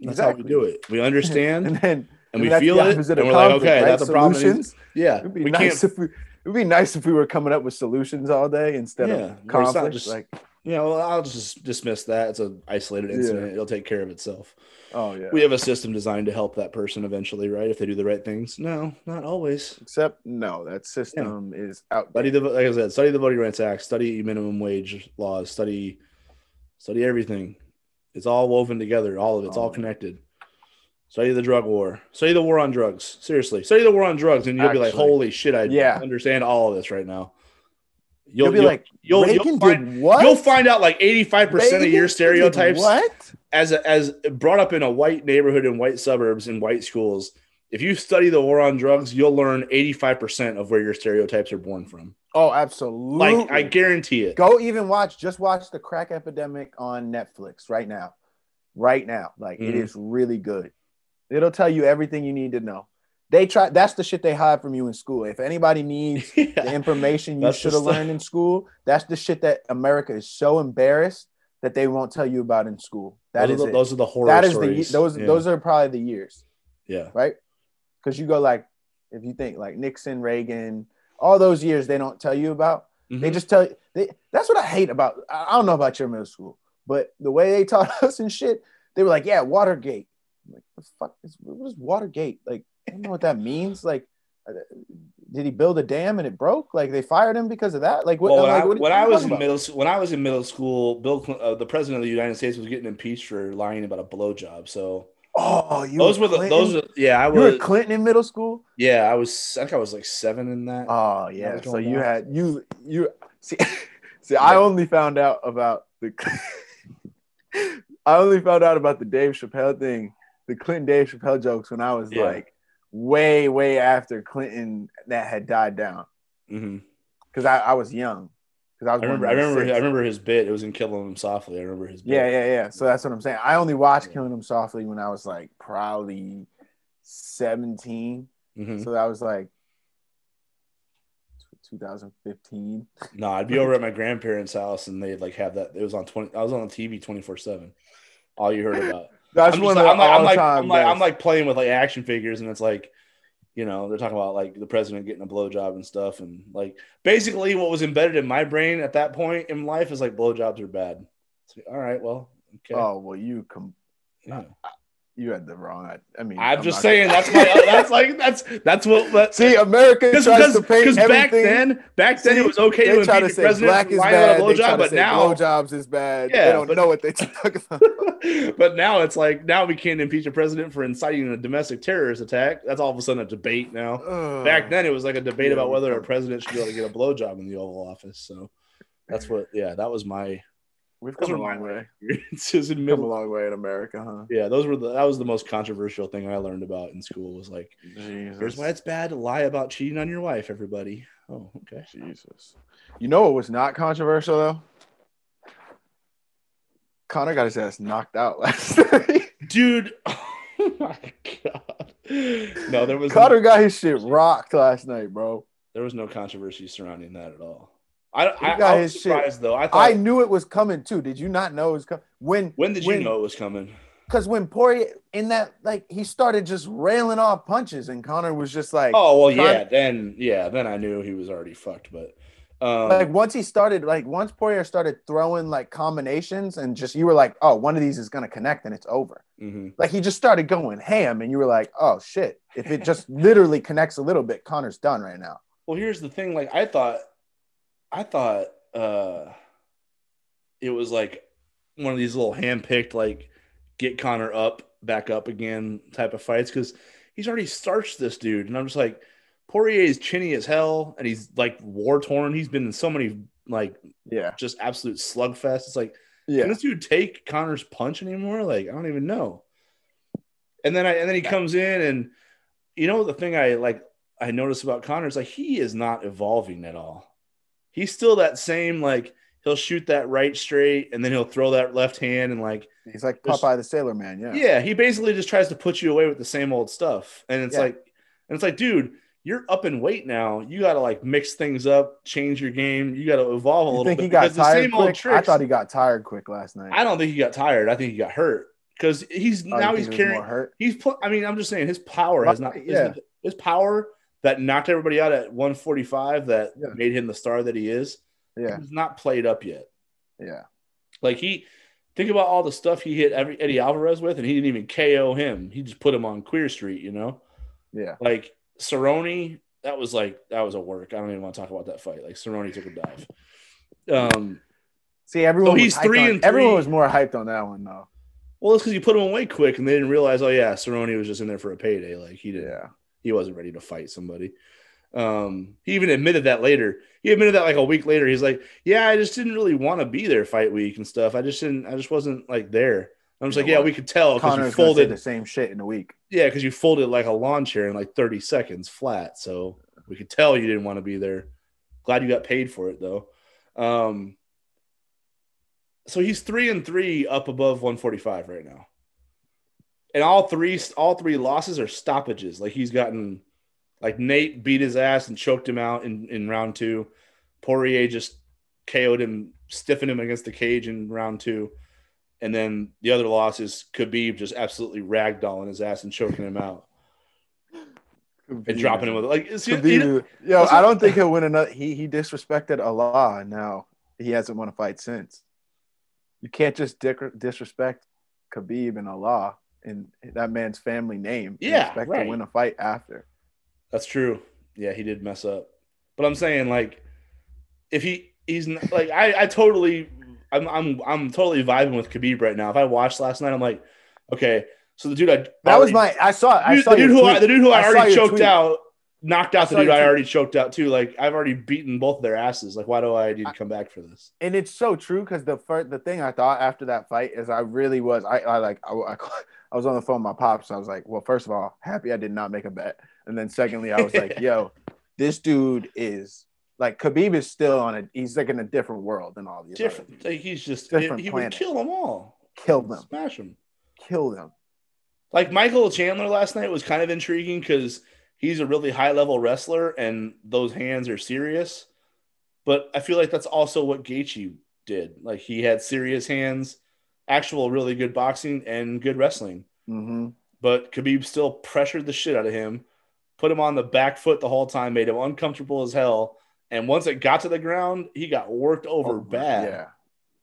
That's how we do it. We understand and then and we that's feel the it, and we're like, okay, right? that's a problem. Solutions. Yeah, It'd be we nice can't. if we. It'd be nice if we were coming up with solutions all day instead Yeah, of where conflict. just- like, You know, I'll just dismiss that. It's an isolated Yeah. incident. It'll take care of itself. oh yeah. We have a system designed to help that person eventually, right? If they do the right things. No, not always. Except no, that system is out. Study the like I said, study the Voting Rights Act, study minimum wage laws, study study everything. It's all woven together. All of it's all connected. Study the drug war. Study the war on drugs. Seriously, study the war on drugs, and you'll be like, "Holy shit! I Yeah. understand all of this right now." You'll, be like, you'll, Reagan you'll find, did what? you'll find out like eighty five percent of your stereotypes What? as a, as brought up in a white neighborhood in white suburbs in white schools. If you study the war on drugs, you'll learn eighty five percent of where your stereotypes are born from. Oh, absolutely. Like I guarantee it. Go even watch. Just watch the crack epidemic on Netflix right now. Right now, like it Mhm. is really good. It'll tell you everything you need to know. They try. That's the shit they hide from you in school. If anybody needs the information you should have learned in school. That's the shit that America is so embarrassed that they won't tell you about in school. That those, is are the, it. those are the horror that is stories. the those yeah. those are probably the years, yeah. right? Because you go like, if you think like Nixon, Reagan, all those years they don't tell you about. They Mhm. just tell you. They, that's what I hate about. I don't know about your middle school, but the way they taught us and shit, they were like, yeah, Watergate. I'm like, the fuck is what is Watergate? Like, I don't know what that means. Like, uh, did he build a dam and it broke? Like they fired him because of that? Like what? well, when, like, I, what when I was in about? middle school, when I was in middle school, Bill, Cl- uh, the president of the United States, was getting impeached for lying about a blowjob. So Oh, you those were were the those. were yeah, I you were was. Clinton in middle school. Yeah, I was. I think I was like seven in that. Oh yeah. So you had you you see see. I only found out about the. I only found out about the Dave Chappelle thing, the Clinton Dave Chappelle jokes when I was Yeah. like way way after Clinton that had died down mm-hmm. because I, I was young because I was I remember. I remember. I remember his bit. It was in Killing Him Softly. I remember his. Bit. Yeah, yeah, yeah. So that's what I'm saying. I only watched Yeah. Killing Him Softly when I was like probably 17. Mhm. So that was like 2015. No, I'd be over at my grandparents' house and they'd like have that. It was on twenty. I was on the TV twenty four seven. All you heard about. That's I'm, one of like, the I'm, like, I'm like, I'm like, I'm like playing with like action figures, and it's like, you know, they're talking about like the president getting a blowjob and stuff, and like basically what was embedded in my brain at that point in life is like blowjobs are bad. It's like, all right, well, okay, Oh well, you com- yeah. You had the wrong. I mean, I'm just saying gonna- that's my that's like that's that's what. That, See, America because tries to paint because back then back then See, it was okay to try impeach to the say president black is bad. They try to but say now blowjobs is bad. Yeah, they don't but- know what they talk about. but now it's like now we can't impeach a president for inciting a domestic terrorist attack. That's all of a sudden a debate now. Ugh. Back then, it was like a debate Yeah, about whether a president should be able to get a blowjob in the Oval Office. So that's what, yeah, that was my we've come a long way. experiences in Come a middle. long way in America, huh? Yeah, those were the that was the most controversial thing I learned about in school. Was like, here's why it's bad to lie about cheating on your wife. Everybody. Oh, okay. Jesus. You know it was not controversial though? Conor got his ass knocked out last night. dude. Oh my god. No, there was Conor got his shit rocked last night, bro. there was no controversy surrounding that at all. I, I, got I was his shit. though. I thought, I knew it was coming too. Did you not know it was coming? When when did you know it was coming? Because when Poirier in that, like, he started just railing off punches, and Conor was just like, Oh well, yeah. Then yeah, then I knew he was already fucked. But um, like once he started, like once Poirier started throwing like combinations, and just you were like, oh, one of these is gonna connect, and it's over. mhm. Like he just started going ham, and you were like, oh shit, if it just literally connects a little bit, Conor's done right now. well, here's the thing. Like I thought, I thought uh, it was like one of these little hand-picked like get Conor up, back up again type of fights because he's already starched this dude, and I'm just like. Poirier is chinny as hell, and he's like war torn. He's been in so many like Yeah, just absolute slugfest. It's like Yeah. Can this dude take Conor's punch anymore? Like, I don't even know. And then I and then he comes in and you know the thing I like I notice about Conor is like he is not evolving at all. He's still that same like he'll shoot that right straight and then he'll throw that left hand and like He's like Popeye the Sailor Man. Yeah. yeah, he basically just tries to put you away with the same old stuff. And it's Yeah. like and it's like dude, you're up in weight now. You got to like mix things up, change your game. You got to evolve a You little think bit he got tired quick? I thought he got tired quick last night. I don't think he got tired. I think he got hurt because he's Oh, now he's carrying. hurt. He's put. I mean, I'm just saying his power has not. Right, his- yeah. His, power that knocked everybody out at 145 that Yeah. made him the star that he is. Yeah. He's not played up yet. Yeah. Like he, think about all the stuff he hit every Eddie Alvarez with, and he didn't even KO him. He just put him on Queer Street. You know, Yeah. like Cerrone. That was like that was a work. I don't even want to talk about that fight. Like Cerrone took a dive. Um. See, everyone. So was he's three on- and Everyone was more hyped on that one though. Well, it's because you put him away quick, and they didn't realize. Oh yeah, Cerrone was just in there for a payday. Like he didn't. Yeah. He wasn't ready to fight somebody. Um, he even admitted that later. He admitted that like a week later. He's like, "Yeah, I just didn't really want to be there fight week and stuff. I just didn't. I just wasn't like there." I'm just You like, "Yeah, what? we could tell because you Conor's gonna say folded. the same shit in a week. Yeah, because you folded like a lawn chair in like 30 seconds flat. So we could tell you didn't want to be there. Glad you got paid for it though. Um, so he's three and three up above 145 right now. And all three, all three losses are stoppages. Like he's gotten, like Nate beat his ass and choked him out in, in round two. Poirier just KO'd him, stiffened him against the cage in round two. And then the other loss is Khabib just absolutely ragdolling his ass and choking him out and dropping him with like you know, Khabib- Yo, I don't think he'll win another. He he disrespected Allah, and now he hasn't won a fight since. You can't just disrespect Khabib and Allah and that man's family name. Yeah, expect right. to win a fight after. That's true. Yeah, he did mess up. But I'm saying like if he he's not, like I I totally I'm I'm I'm totally vibing with Khabib right now. If I watched last night, I'm like, okay, so the dude I That was my. I saw. I dude, saw the dude who I, the dude who I, I already choked tweet. out knocked out the dude I already choked out too. Like I've already beaten both their asses. Like why do I need to come back for this? and it's so true because the first the thing I thought after that fight is I really was I, I like I, I, I was on the phone with my pops. I was like, well, first of all, happy I did not make a bet, and then secondly, I was like, yo, this dude is like Khabib is still on a he's like in a different world than all these other Different. Like, he's just Different he would planet. kill them all. Kill them, Smash them. kill them. Like Michael Chandler last night was kind of intriguing because he's a really high level wrestler and those hands are serious. But I feel like that's also what Gaethje did. Like he had serious hands, actual really good boxing and good wrestling. hmm But Khabib still pressured the shit out of him, put him on the back foot the whole time, made him uncomfortable as hell. And once it got to the ground, he got worked over bad. Yeah,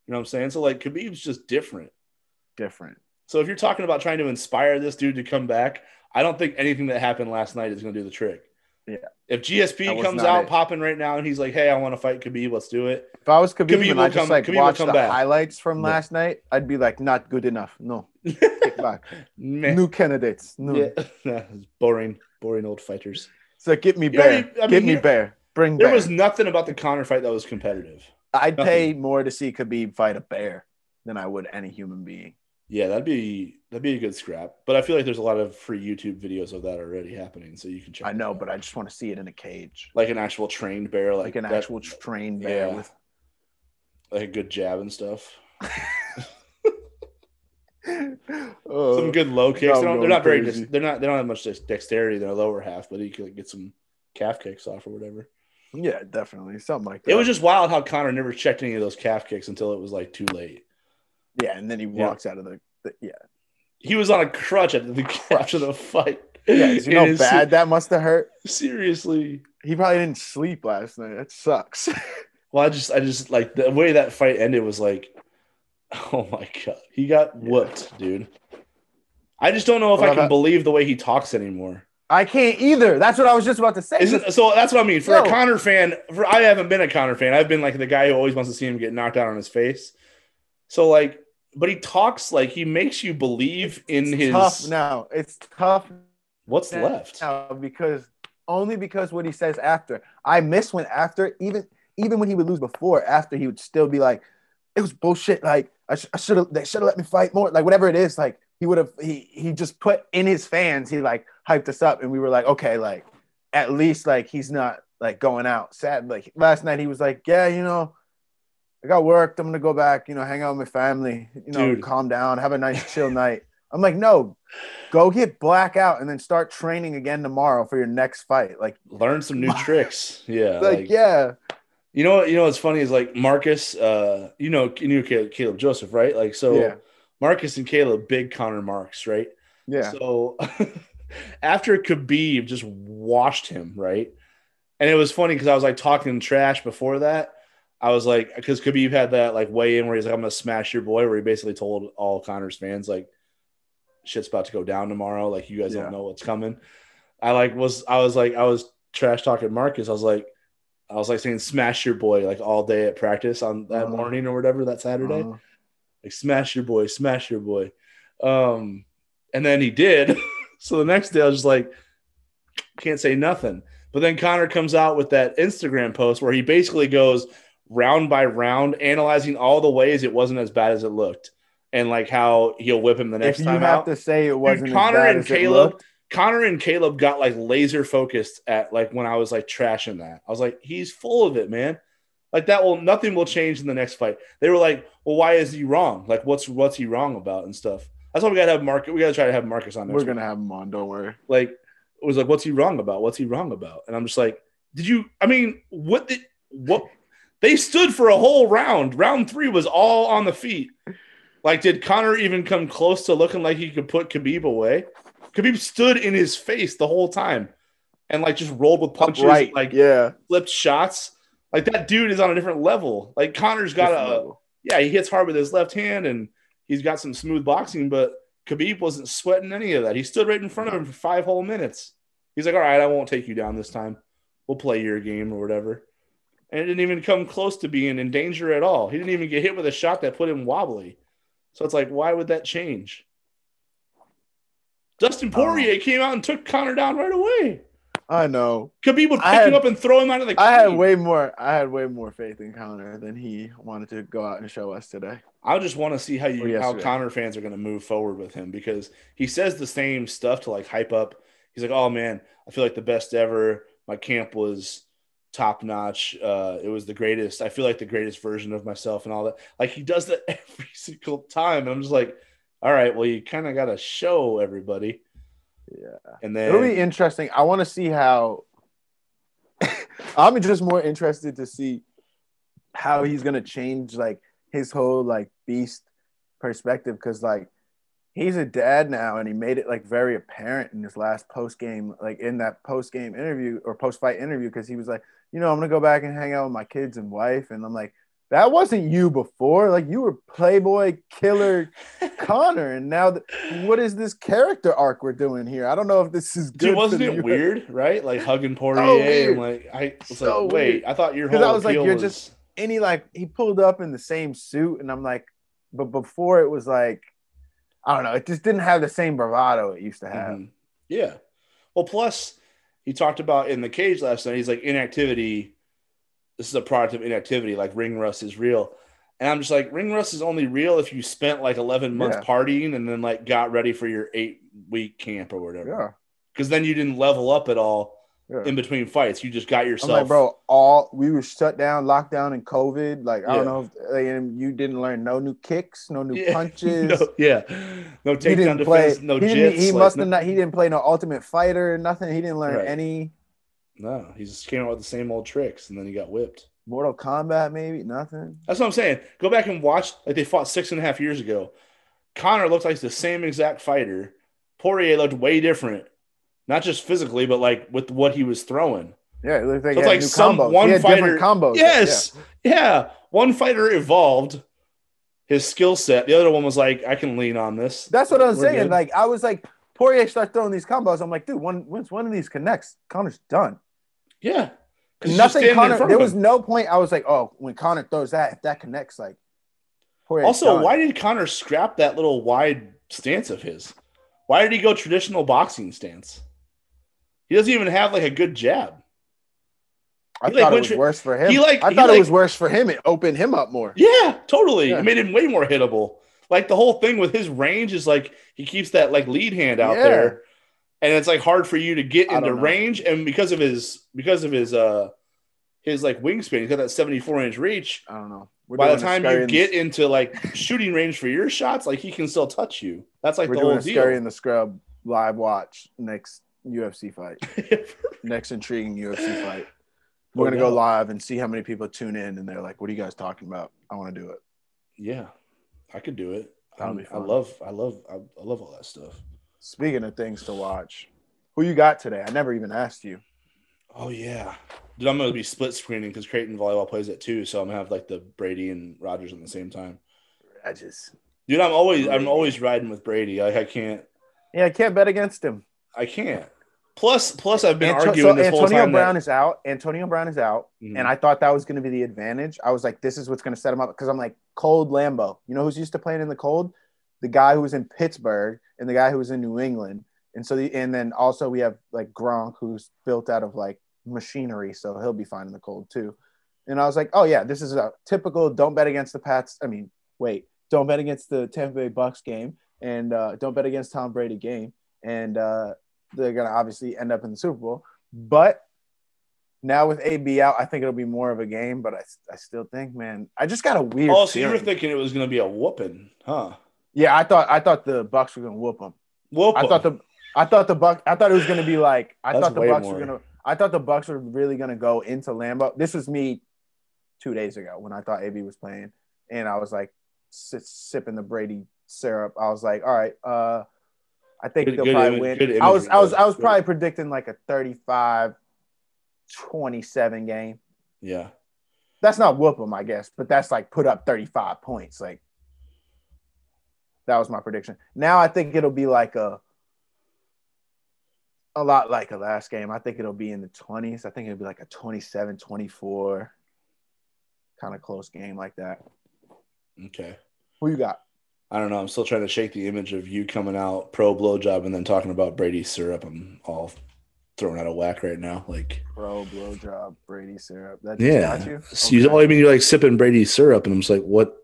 You know what I'm saying? So like Khabib's just different. different. So if you're talking about trying to inspire this dude to come back, I don't think anything that happened last night is going to do the trick. Yeah. If GSP comes out it. popping right now and he's like, "Hey, I want to fight Khabib, let's do it." If I was Khabib, Khabib and I just come- like Khabib watched the back. highlights from last night, I'd be like, not good enough. No, back. New candidates. No. Yeah, boring, boring old fighters. So get me You bear. I mean, get me bear. Bring There bear. was nothing about the Conor fight that was competitive. I'd nothing. pay more to see Khabib fight a bear than I would any human being. Yeah, that'd be that'd be a good scrap. But I feel like there's a lot of free YouTube videos of that already happening, so you can check. I know, out. but I just want to see it in a cage, like an actual trained bear, like, like an that- actual trained bear yeah. with. like a good jab and stuff. Oh, some good low kicks. They they're not very. Dex, they're not. They don't have much dexterity in their lower half, but you could get some calf kicks off or whatever. yeah, definitely something like that. It was just wild how Conor never checked any of those calf kicks until it was like too late. Yeah, and then he Yeah. walks out of the, the yeah. He was on a crutch at the crutch of the fight. Yeah, you know how bad that must have hurt. Seriously. He probably didn't sleep last night. That sucks. Well, I just, I just like the way that fight ended was like, oh my god, he got Yeah. whooped, dude. I just don't know if Well, I can believe the way he talks anymore. I can't either. That's what I was just about to say. So? That's what I mean. For Yo. a Conor fan, for I haven't been a Conor fan. I've been like the guy who always wants to see him get knocked out on his face. So like, but he talks like he makes you believe in It's his tough now. It's tough what's left now because only because what he says after. I miss when after even even when he would lose before after he would still be like, it was bullshit. Like I, sh- I should have they should have let me fight more. Like whatever it is, like he would have he he just put in his fans, he like hyped us up and we were like, okay, like at least like he's not like going out sad. Like last night he was like, Yeah, you know, I got worked. I'm gonna go back, you know, hang out with my family, you know, Dude. calm down, have a nice chill night. I'm like, no, go get blackout and then start training again tomorrow for your next fight. Like, Learn some new tricks. Yeah. like, yeah, You know what? You know what's funny is like Marcus. Uh, you know, you knew Caleb, Caleb Joseph, right? Like, so Yeah. Marcus and Caleb, big Conor Marks, right? yeah, So after Khabib just washed him, right? And it was funny because I was like talking trash before that. I was like, because could be you had that like weigh in where he's like, I'm gonna smash your boy, where he basically told all Conor's fans like, shit's about to go down tomorrow. Like you guys Yeah. don't know what's coming. I like was I was like I was trash talking Marcus. I was like, I was like saying smash your boy like all day at practice on that Uh-huh. morning or whatever that Saturday Uh, like smash your boy, smash your boy. Um, and then he did. so the next day I was just like, can't say nothing. But then Conor comes out with that Instagram post where he basically goes round by round, analyzing all the ways it wasn't as bad as it looked, and like how he'll whip him the next if you time have out. to say it wasn't Connor and Caleb- Connor and Caleb got like laser focused at like when I was like trashing that. I was like, he's full of it, man. Like that will nothing will change in the next fight. They were like, well, why is he wrong? Like, what's what's he wrong about and stuff. That's why we gotta have Marcus. We gotta try to have Marcus on. We're gonna have him on. Don't worry. like it was like, what's he wrong about? What's he wrong about? And I'm just like, did you? I mean, what did what? They stood for a whole round. Round three was all on the feet. Like, did Conor even come close to looking like he could put Khabib away? Khabib stood in his face the whole time and like just rolled with punches, Right? like yeah, flipped shots. Like that dude is on a different level. Like Conor's got Different a level. yeah, he hits hard with his left hand and he's got some smooth boxing, but Khabib wasn't sweating any of that. He stood right in front of him for five whole minutes. He's like, all right, I won't take you down this time. We'll play your game or whatever. And it didn't even come close to being in danger at all. He didn't even get hit with a shot that put him wobbly. So it's like, why would that change? Dustin Poirier came out and took Conor down right away. I know. Khabib would pick had- him up and throw him out of the Cage. I had way more. I had way more faith in Conor than he wanted to go out and show us today. I just want to see how you how. Conor fans are going to move forward with him because he says the same stuff to like hype up. He's like, "Oh man, I feel like the best ever. My camp was top notch. Uh, it was the greatest. I feel like the greatest version of myself and all that." Like he does that every single time, and I'm just like, "All right, well, you kind of got to show everybody." Yeah. And then It'll be interesting. I want to see how. I'm just more interested to see how he's gonna change like his whole like beast perspective because like he's a dad now and he made it like very apparent in his last post game like in that post game interview or post fight interview because he was like you know I'm gonna go back and hang out with my kids and wife and I'm like that wasn't you before like you were playboy killer Conor and now th- what is this character arc we're doing here I don't know if this is good Dude, wasn't it US. weird, right? Like hugging Poirier weird. and like I was So like, wait, weird. I thought your 'Cause whole I was like, you're was- just- and he like he pulled up in the same suit and i'm like but before it was like i don't know it just didn't have the same bravado it used to have Mhm. Yeah. Well, plus he talked about in the cage last night. He's like inactivity. This is a product of inactivity. Like ring rust is real, and I'm just like ring rust is only real if you spent like 11 months Yeah. partying and then like got ready for your eight week camp or whatever. yeah Because then you didn't level up at all yeah in between fights. You just got yourself. like, bro, all we were shut down, locked down in COVID. Like, I Yeah. don't know if like, you didn't learn no new kicks, no new Yeah. punches. no, yeah, no he takedown didn't defense, play. no he jits. he like, must no- have not. He didn't play no Ultimate Fighter, nothing. He didn't learn Right. any No, he just came out with the same old tricks, and then he got whipped. Mortal Kombat, maybe nothing. That's what I'm saying. Go back and watch like they fought six and a half years ago. Conor looked like the same exact fighter. Poirier looked way different, not just physically, but like with what he was throwing. Yeah, it like, So it's like some combos. one fighter. combos. Yes, yeah. One fighter evolved his skill set. The other one was like, I can lean on this. That's what I'm We're saying. good. Like I was like, Poirier start throwing these combos. I'm like, dude, one once one of these connects, Conor's done. Yeah, Nothing. Conor. There was no point. I was like, oh, when Conor throws that, if that connects, like. Poirier's Also, done. why did Connor scrap that little wide stance of his? Why did he go traditional boxing stance? He doesn't even have like a good jab. I He, like, thought it was tra- worse for him. he, like- I he, thought it like- was worse for him. It opened him up more. Yeah, totally. Yeah. It made him way more hittable. Like the whole thing with his range is like he keeps that like lead hand out Yeah. there, and it's like hard for you to get into range. And because of his because of his uh his like wingspan, he's got that seventy four inch reach. I don't know. We're By the time you get into like shooting range for your shots, like he can still touch you. That's like we're the whole deal. and the Scrub live watch next UFC fight. next intriguing UFC fight. We're gonna go live and see how many people tune in, and they're like, "What are you guys talking about? I want to do it." yeah, I could do it. That'll I'm- I love, I love, I, I love all that stuff. Speaking of things to watch, who you got today? I never even asked you. Oh yeah, dude, I'm gonna be split screening because Creighton volleyball plays it too, so I'm gonna have like the Brady and Rodgers at the same time. I just, Dude, I'm always, I'm always riding with Brady. Like I can't, yeah, I can't bet against him. I can't. Plus, plus, I've been Anto- arguing so this whole Antonio time. Brown that, is out. Antonio Brown is out, Mhm. and I thought that was going to be the advantage. I was like, "This is what's going to set him up," because I'm like, cold Lambeau. You know who's used to playing in the cold? The guy who was in Pittsburgh and the guy who was in New England. And so, the and then also we have like Gronk, who's built out of like machinery, so he'll be fine in the cold too. And I was like, "Oh yeah, this is a typical don't bet against the Pats." I mean, wait, don't bet against the Tampa Bay Bucks game, and uh, don't bet against Tom Brady game, and uh, they're gonna obviously end up in the Super Bowl. But now with AB out, I think it'll be more of a game. But I, I still think, man, I just got a weird. oh, so you were thinking it was gonna be a whooping, huh? Yeah, I thought I thought the Bucks were gonna whoop them. Whoop. I thought the I thought the Buck I thought it was gonna be like I That's thought the Bucks more. were gonna I thought the Bucks were really gonna go into Lambeau. This was me two days ago when I thought AB was playing, and I was like si- sipping the Brady syrup. I was like, all right, uh, I think Good- they'll good probably win. good I was I was. I was probably predicting like a 35 27 game. yeah. That's not whoop them, I guess, but that's like put up 35 points. Like that was my prediction. Now I think it'll be like a a lot like a last game. I think it'll be in the 20s. I think it'll be like a 27 24 kind of close game like that. Okay. Who you got? I don't know. I'm still trying to shake the image of you coming out pro blowjob and then talking about Brady syrup. I'm all thrown out of whack right now. Like, Bro, blowjob, Brady syrup. That yeah. you? So you, Okay. oh, I mean, you're like sipping Brady syrup, and I'm just like, what?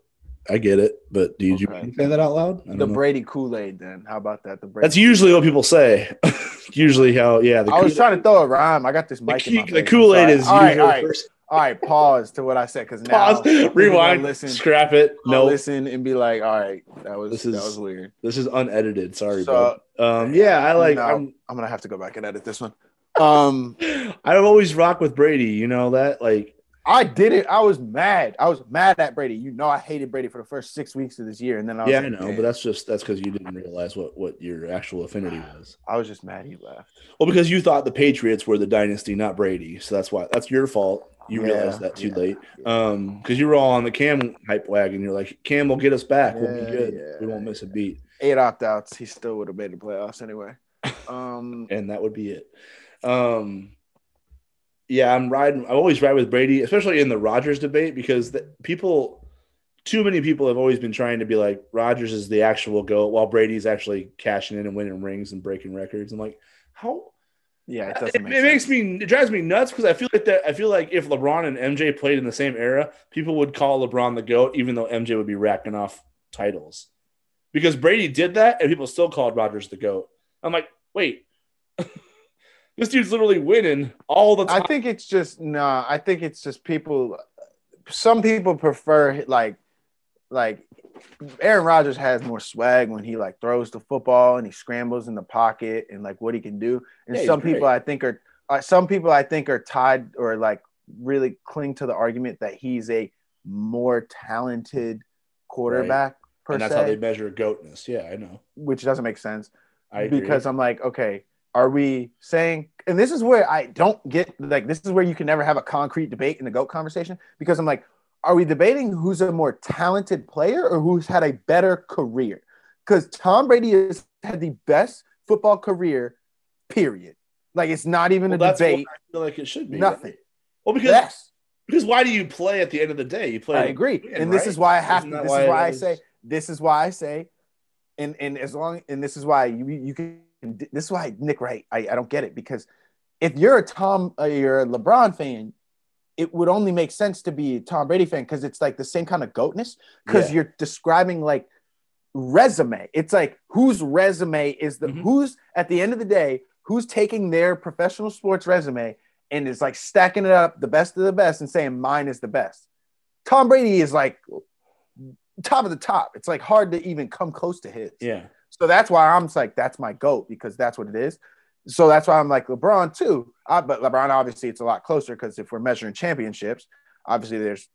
I get it, but did you say that out loud? The know. Brady Kool-Aid then. How about that? The Brady That's usually what people say. usually, how yeah. The I was trying to throw a rhyme. I got this the, mic Ke- the Kool Aid is all right, usually all the first. All right, pause to what I said because now Pause, rewind, listen, scrap it. no, No, listen and be like, all right, that was This that is- was weird. this is unedited. Sorry, So- bud. Um, yeah, I like. No, I'm, I'm gonna have to go back and edit this one. Um, I've always rocked with Brady. You know that, like. I did it. I was mad. I was mad at Brady. You know, I hated Brady for the first six weeks of this year, and then I was Yeah, I know, "Man." but that's just that's because you didn't realize what what your actual affinity was. I was just mad he left. Well, because you thought the Patriots were the dynasty, not Brady. So that's why that's your fault. You Yeah, realized that too yeah, late. yeah. Um, because you were all on the Cam hype wagon. You're like, Cam will get us back. we'll be good. yeah, we won't miss a beat, Eight opt outs. He still would have made the playoffs anyway. Um, and that would be it. Um, yeah, I'm riding. I always ride with Brady, especially in the Rodgers debate, because the, people, too many people have always been trying to be like Rodgers is the actual goat, while Brady's actually cashing in and winning rings and breaking records. I'm like, how? yeah, it It, doesn't it make makes me it drives me nuts because I feel like that I feel like if LeBron and MJ played in the same era, people would call LeBron the GOAT, even though MJ would be racking off titles. Because Brady did that and people still called Rodgers the GOAT. I'm like, wait. this dude's literally winning all the time. I think it's just nah. I think it's just people. Some people prefer like, like Aaron Rodgers has more swag when he like throws the football and he scrambles in the pocket and like what he can do. And Yeah, some people great. I think are uh, some people I think are tied or like really cling to the argument that he's a more talented quarterback per and that's se, how they measure goatness. Yeah, I know. which doesn't make sense I agree. because I'm like, okay, are we saying, and this is where I don't get like, this is where you can never have a concrete debate in the GOAT conversation because I'm like, are we debating who's a more talented player or who's had a better career? Because Tom Brady has had the best football career, period. Like, it's not even well, a debate, I feel like it should be. nothing. Well, because Yes, because why do you play at the end of the day? You play. I agree. win, and this right? is why I have Isn't to, this why is why I say, this is why I say, and and as long and this is why you you can this is why Nick Wright I, I don't get it because if you're a Tom uh, you're a LeBron fan it would only make sense to be a Tom Brady fan because it's like the same kind of goatness because Yeah. you're describing like resume. It's like whose resume is the Mhm. who's at the end of the day who's taking their professional sports resume and is like stacking it up the best of the best and saying mine is the best. Tom Brady is like top of the top. It's like hard to even come close to his. Yeah. So that's why I'm like, that's my goat because that's what it is. So that's why I'm like LeBron too. Uh, but LeBron, obviously, it's a lot closer because if we're measuring championships, obviously there's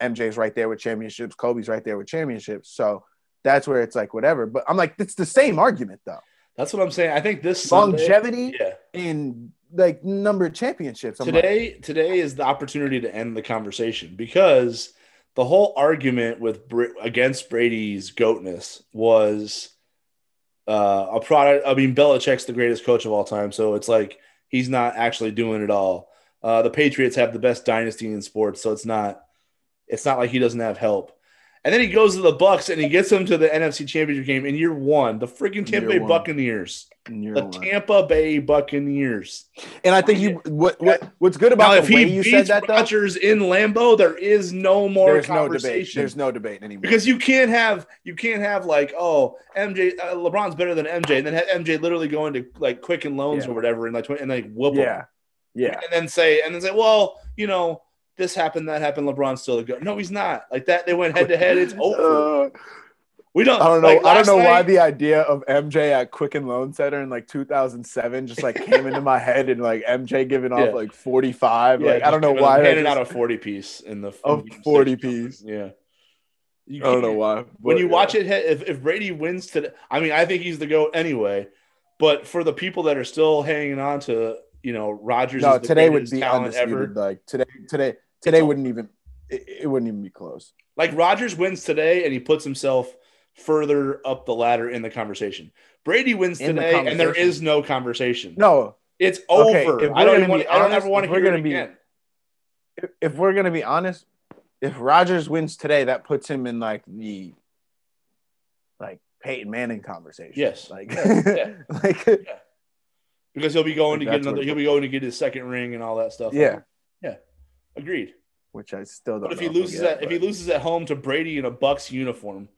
MJ's right there with championships, Kobe's right there with championships. So that's where it's like whatever. But I'm like, it's the same argument though. That's what I'm saying. I think this Sunday- Longevity Yeah. and like number of championships. I'm like, today today is the opportunity to end the conversation because the whole argument with against Brady's goatness was uh, a product. I mean, Belichick's the greatest coach of all time, so it's like he's not actually doing it all. Uh, the Patriots have the best dynasty in sports, so it's not it's not like he doesn't have help. And then he goes to the Bucks and he gets them to the NFC Championship game in year one. The freaking Tampa Bay one. Buccaneers, year the one. Tampa Bay Buccaneers. and I think you what, what what's good Now, about if the way he you said beats that though, Rodgers in Lambeau, there is no more there's no debate. There's no debate anymore. because you can't have you can't have like oh MJ uh, LeBron's better than MJ and then have MJ literally go into like Quicken Loans Yeah. or whatever and like and like whoop him. yeah, yeah. and then say and then say well you know this happened that happened LeBron's still the go no he's not like that they went head to head it's over we don't I don't know. like, I don't know why the idea of MJ at Quicken Loan Center in like 2007 just like came into my head and like MJ giving Yeah. off like 45. Yeah, like I don't know why. handing just- out a 40 piece in the A 40 six. piece. yeah You I don't know why. when you yeah. watch it, if, if Brady wins today, I mean, I think he's the goat anyway. But for the people that are still hanging on to, you know, Rodgers, no, is the today would be undisputed. ever. Like today, today, today all- wouldn't even. It, it wouldn't even be close. Like Rodgers wins today, and he puts himself further up the ladder in the conversation. Brady wins In the today, and there is no conversation. No, it's Okay, over. I don't even want. be I don't ever want to hear it gonna be- again. if, if we're gonna be honest, if Rodgers wins today, that puts him in like the like Peyton Manning conversation. Yes. like Yeah. like because he'll be going to get another. He'll be going to get his second ring and all that stuff. yeah, yeah, agreed. which I still don't. But if he loses get, at if he loses at home to Brady in a Bucks uniform,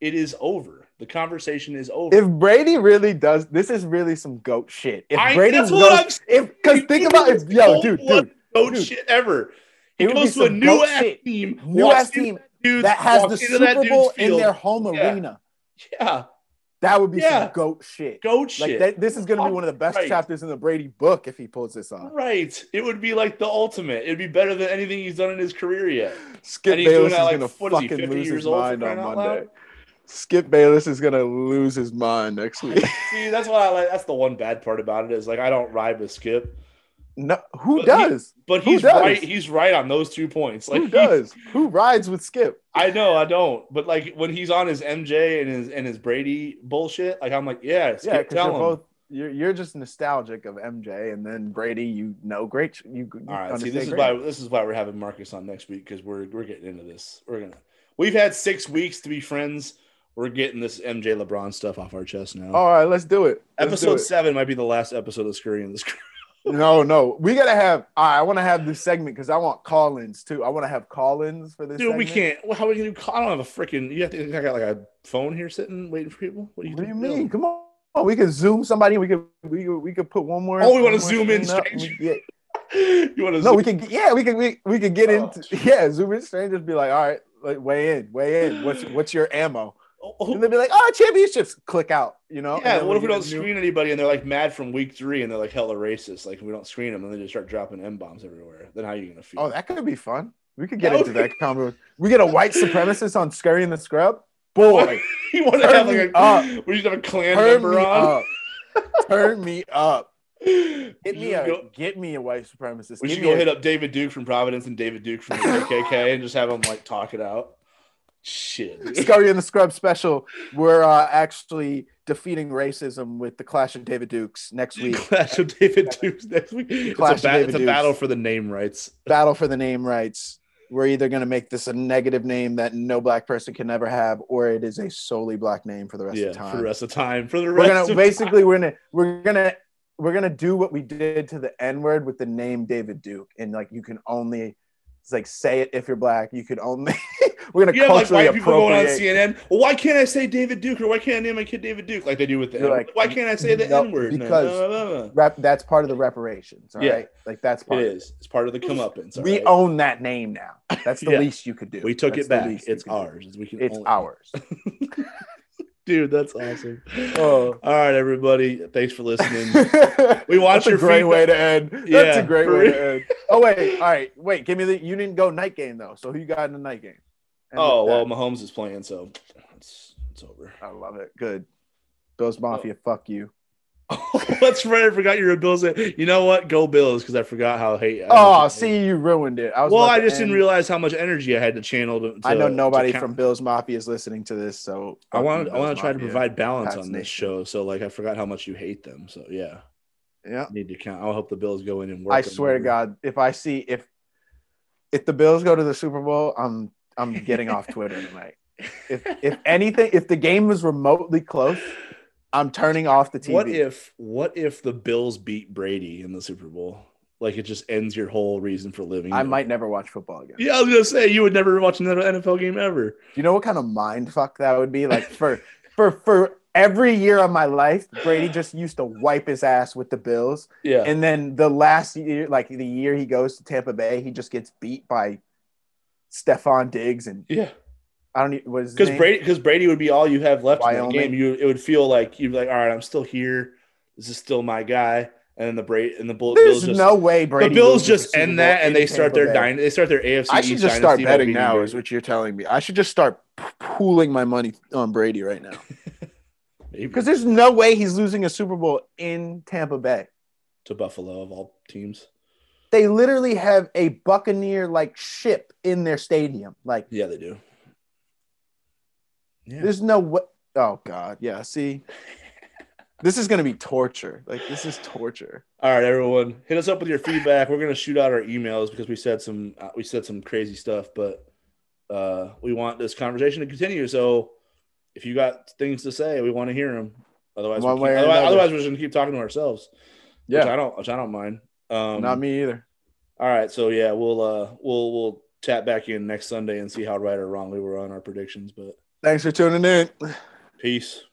it is over. The conversation is over. if Brady really does, this is really some goat shit. If I- Brady that's goes, what I'm if because think about it, yo, dude, dude, goat dude. shit ever. He It would be goes to a new ass shit. team, new ass team that dude's- that has the Super Bowl in their home Yeah. arena, Yeah, that would be Yeah. some goat shit. goat Like shit. that, this is gonna be one of the best Right. chapters in the Brady book if he pulls this off. Right. It would be like the ultimate. It'd be better than anything he's done in his career yet. Skip Bayless is like, is he, fucking lose his mind on Monday. Skip Bayless is gonna lose his mind next week. See, that's what I like. That's the one bad part about it is like I don't ride with Skip, no, who But he- does? but Who he's does? right. He's right on those two points. Like who does? Who rides with Skip? I know I don't, but like when he's on his MJ and his and his Brady bullshit, like I'm like, yeah, Skip, Yeah, tell you're him. both you're, you're just nostalgic of MJ, and then Brady, you know, great. You, you All right, see, this is why this is why we're having Marcus on next week because we're we're getting into this. We're gonna. We've had six weeks to be friends. We're getting this MJ LeBron stuff off our chest now. All right, let's do it. Let's do Episode it. seven might be the last episode of Scurry and the Scrub. No, no, we gotta have. right, I want to have this segment because I want call-ins too. I want to have call-ins for this. Dude, we can't. Well, how are we gonna do? I don't have a freaking. You have to. I got like a phone here sitting waiting for people. What do you? What do you mean? Come on. Oh, we could zoom somebody. We could we could, we could put one more. Oh, we wanna zoom in We- yeah. You want to? No, we could. Yeah, we could. We, we could get Oh. into. Yeah, zoom in strangers. Be like, all right, like weigh in, weigh in. What's what's your ammo? Oh. And they'd be like, oh, championships. Click out. You know. Yeah, what if we don't a new- screen anybody and they're like mad from week three and they're like hella racist? Like, we don't screen them and they just start dropping M bombs everywhere, then how are you gonna feel? Oh, that could be fun. We could get That into that combo. We get a white supremacist on Scurry and the Scrub. Boy, you want to have like a up. we should have a Klan turn number me on. up. Turn me up. Hit me a go- get me a white supremacist. we should go a- hit up David Duke from Providence and David Duke from the KKK and just have them like talk it out. Shit. Scurry and the Scrub special. We're uh, actually defeating racism with the Clash of David Dukes next week. Clash of David Dukes next week. It's, Clash a, of ba- David it's a battle for the name rights. Battle for the name rights. We're either going to make this a negative name that no black person can ever have, or it is a solely black name for the rest Yeah, of the time. for the rest of time. For the rest. we're gonna basically we're gonna we're gonna we're gonna do what we did to the N word with the name David Duke, and like you can only It's like say it if you're black. You could only. we're gonna You have like culturally white people going on. CNN. Well, why can't I say David Duke or why can't I name my kid David Duke like they do with the N-word? like, Why can't I say the no, N word? because Rep, that's part of the reparations. All right, Yeah. like that's it part. of is. It's part of the comeuppance. We right? own that name now. That's the Yeah. least you could do. We took That's it back. It's do. ours. We can It's ours. dude. That's awesome. Oh. All right, everybody. Thanks for listening. We watch your great feedback. way to end. That's Yeah, a great way real. to end. Oh wait, all right. Wait, give me the. You didn't go night game though. So who you got in the night game? Oh well, Mahomes is playing, so it's it's over. I love it. Good. Bills Mafia, oh. fuck you. That's right. I forgot you were a Bills. You know what? Go Bills because I forgot how hate. how Oh, I hate- see, you ruined it. I was. Well, I to just didn't realize how much energy I had to channel. To, I know nobody to from Bills Mafia is listening to this, so I want I want to try to provide balance on this show. So like I forgot how much you hate them. So yeah, Yeah, need to count. I'll hope the Bills go in and work. I swear to. God, if I see if if the Bills go to the Super Bowl, I'm I'm getting off Twitter tonight. If if anything, if the game was remotely close, I'm turning off the TV. What if what if the Bills beat Brady in the Super Bowl? Like it just ends your whole reason for living. I might never watch football again. Yeah, I was gonna say you would never watch another NFL game ever. Do you know what kind of mind fuck that would be? Like for for for every year of my life, Brady just used to wipe his ass with the Bills, Yeah, and then the last year, like the year he goes to Tampa Bay, he just gets beat by Stefon Diggs and yeah. I don't was Because Brady, because Brady would be all you have left in the game. You, it would feel like you'd be like, all right, I'm still here. This is still my guy. And then the Brady and the Bull, There's Bills just no way Brady. the Bills just end that and they start their dyn- They start their AFC. I should East just start betting now, Brady. is what you're telling me. I should just start pooling my money on Brady right now because there's no way he's losing a Super Bowl in Tampa Bay. to Buffalo of all teams. They literally have a Buccaneer like ship in their stadium. Like Yeah, they do. Yeah. there's no way. Oh God, yeah. See, this is gonna be torture. Like this is torture. All right, everyone, hit us up with your feedback. We're gonna shoot out our emails because we said some uh, we said some crazy stuff, but uh, we want this conversation to continue. So if you got things to say, we want to hear them. Otherwise, One we way keep, otherwise, otherwise we're just gonna keep talking to ourselves. Yeah, I don't, which I don't mind. Um, not me either. All right, so yeah, we'll uh, we'll we'll chat back in next Sunday and see how right or wrong we were on our predictions. But Thanks for tuning in. peace.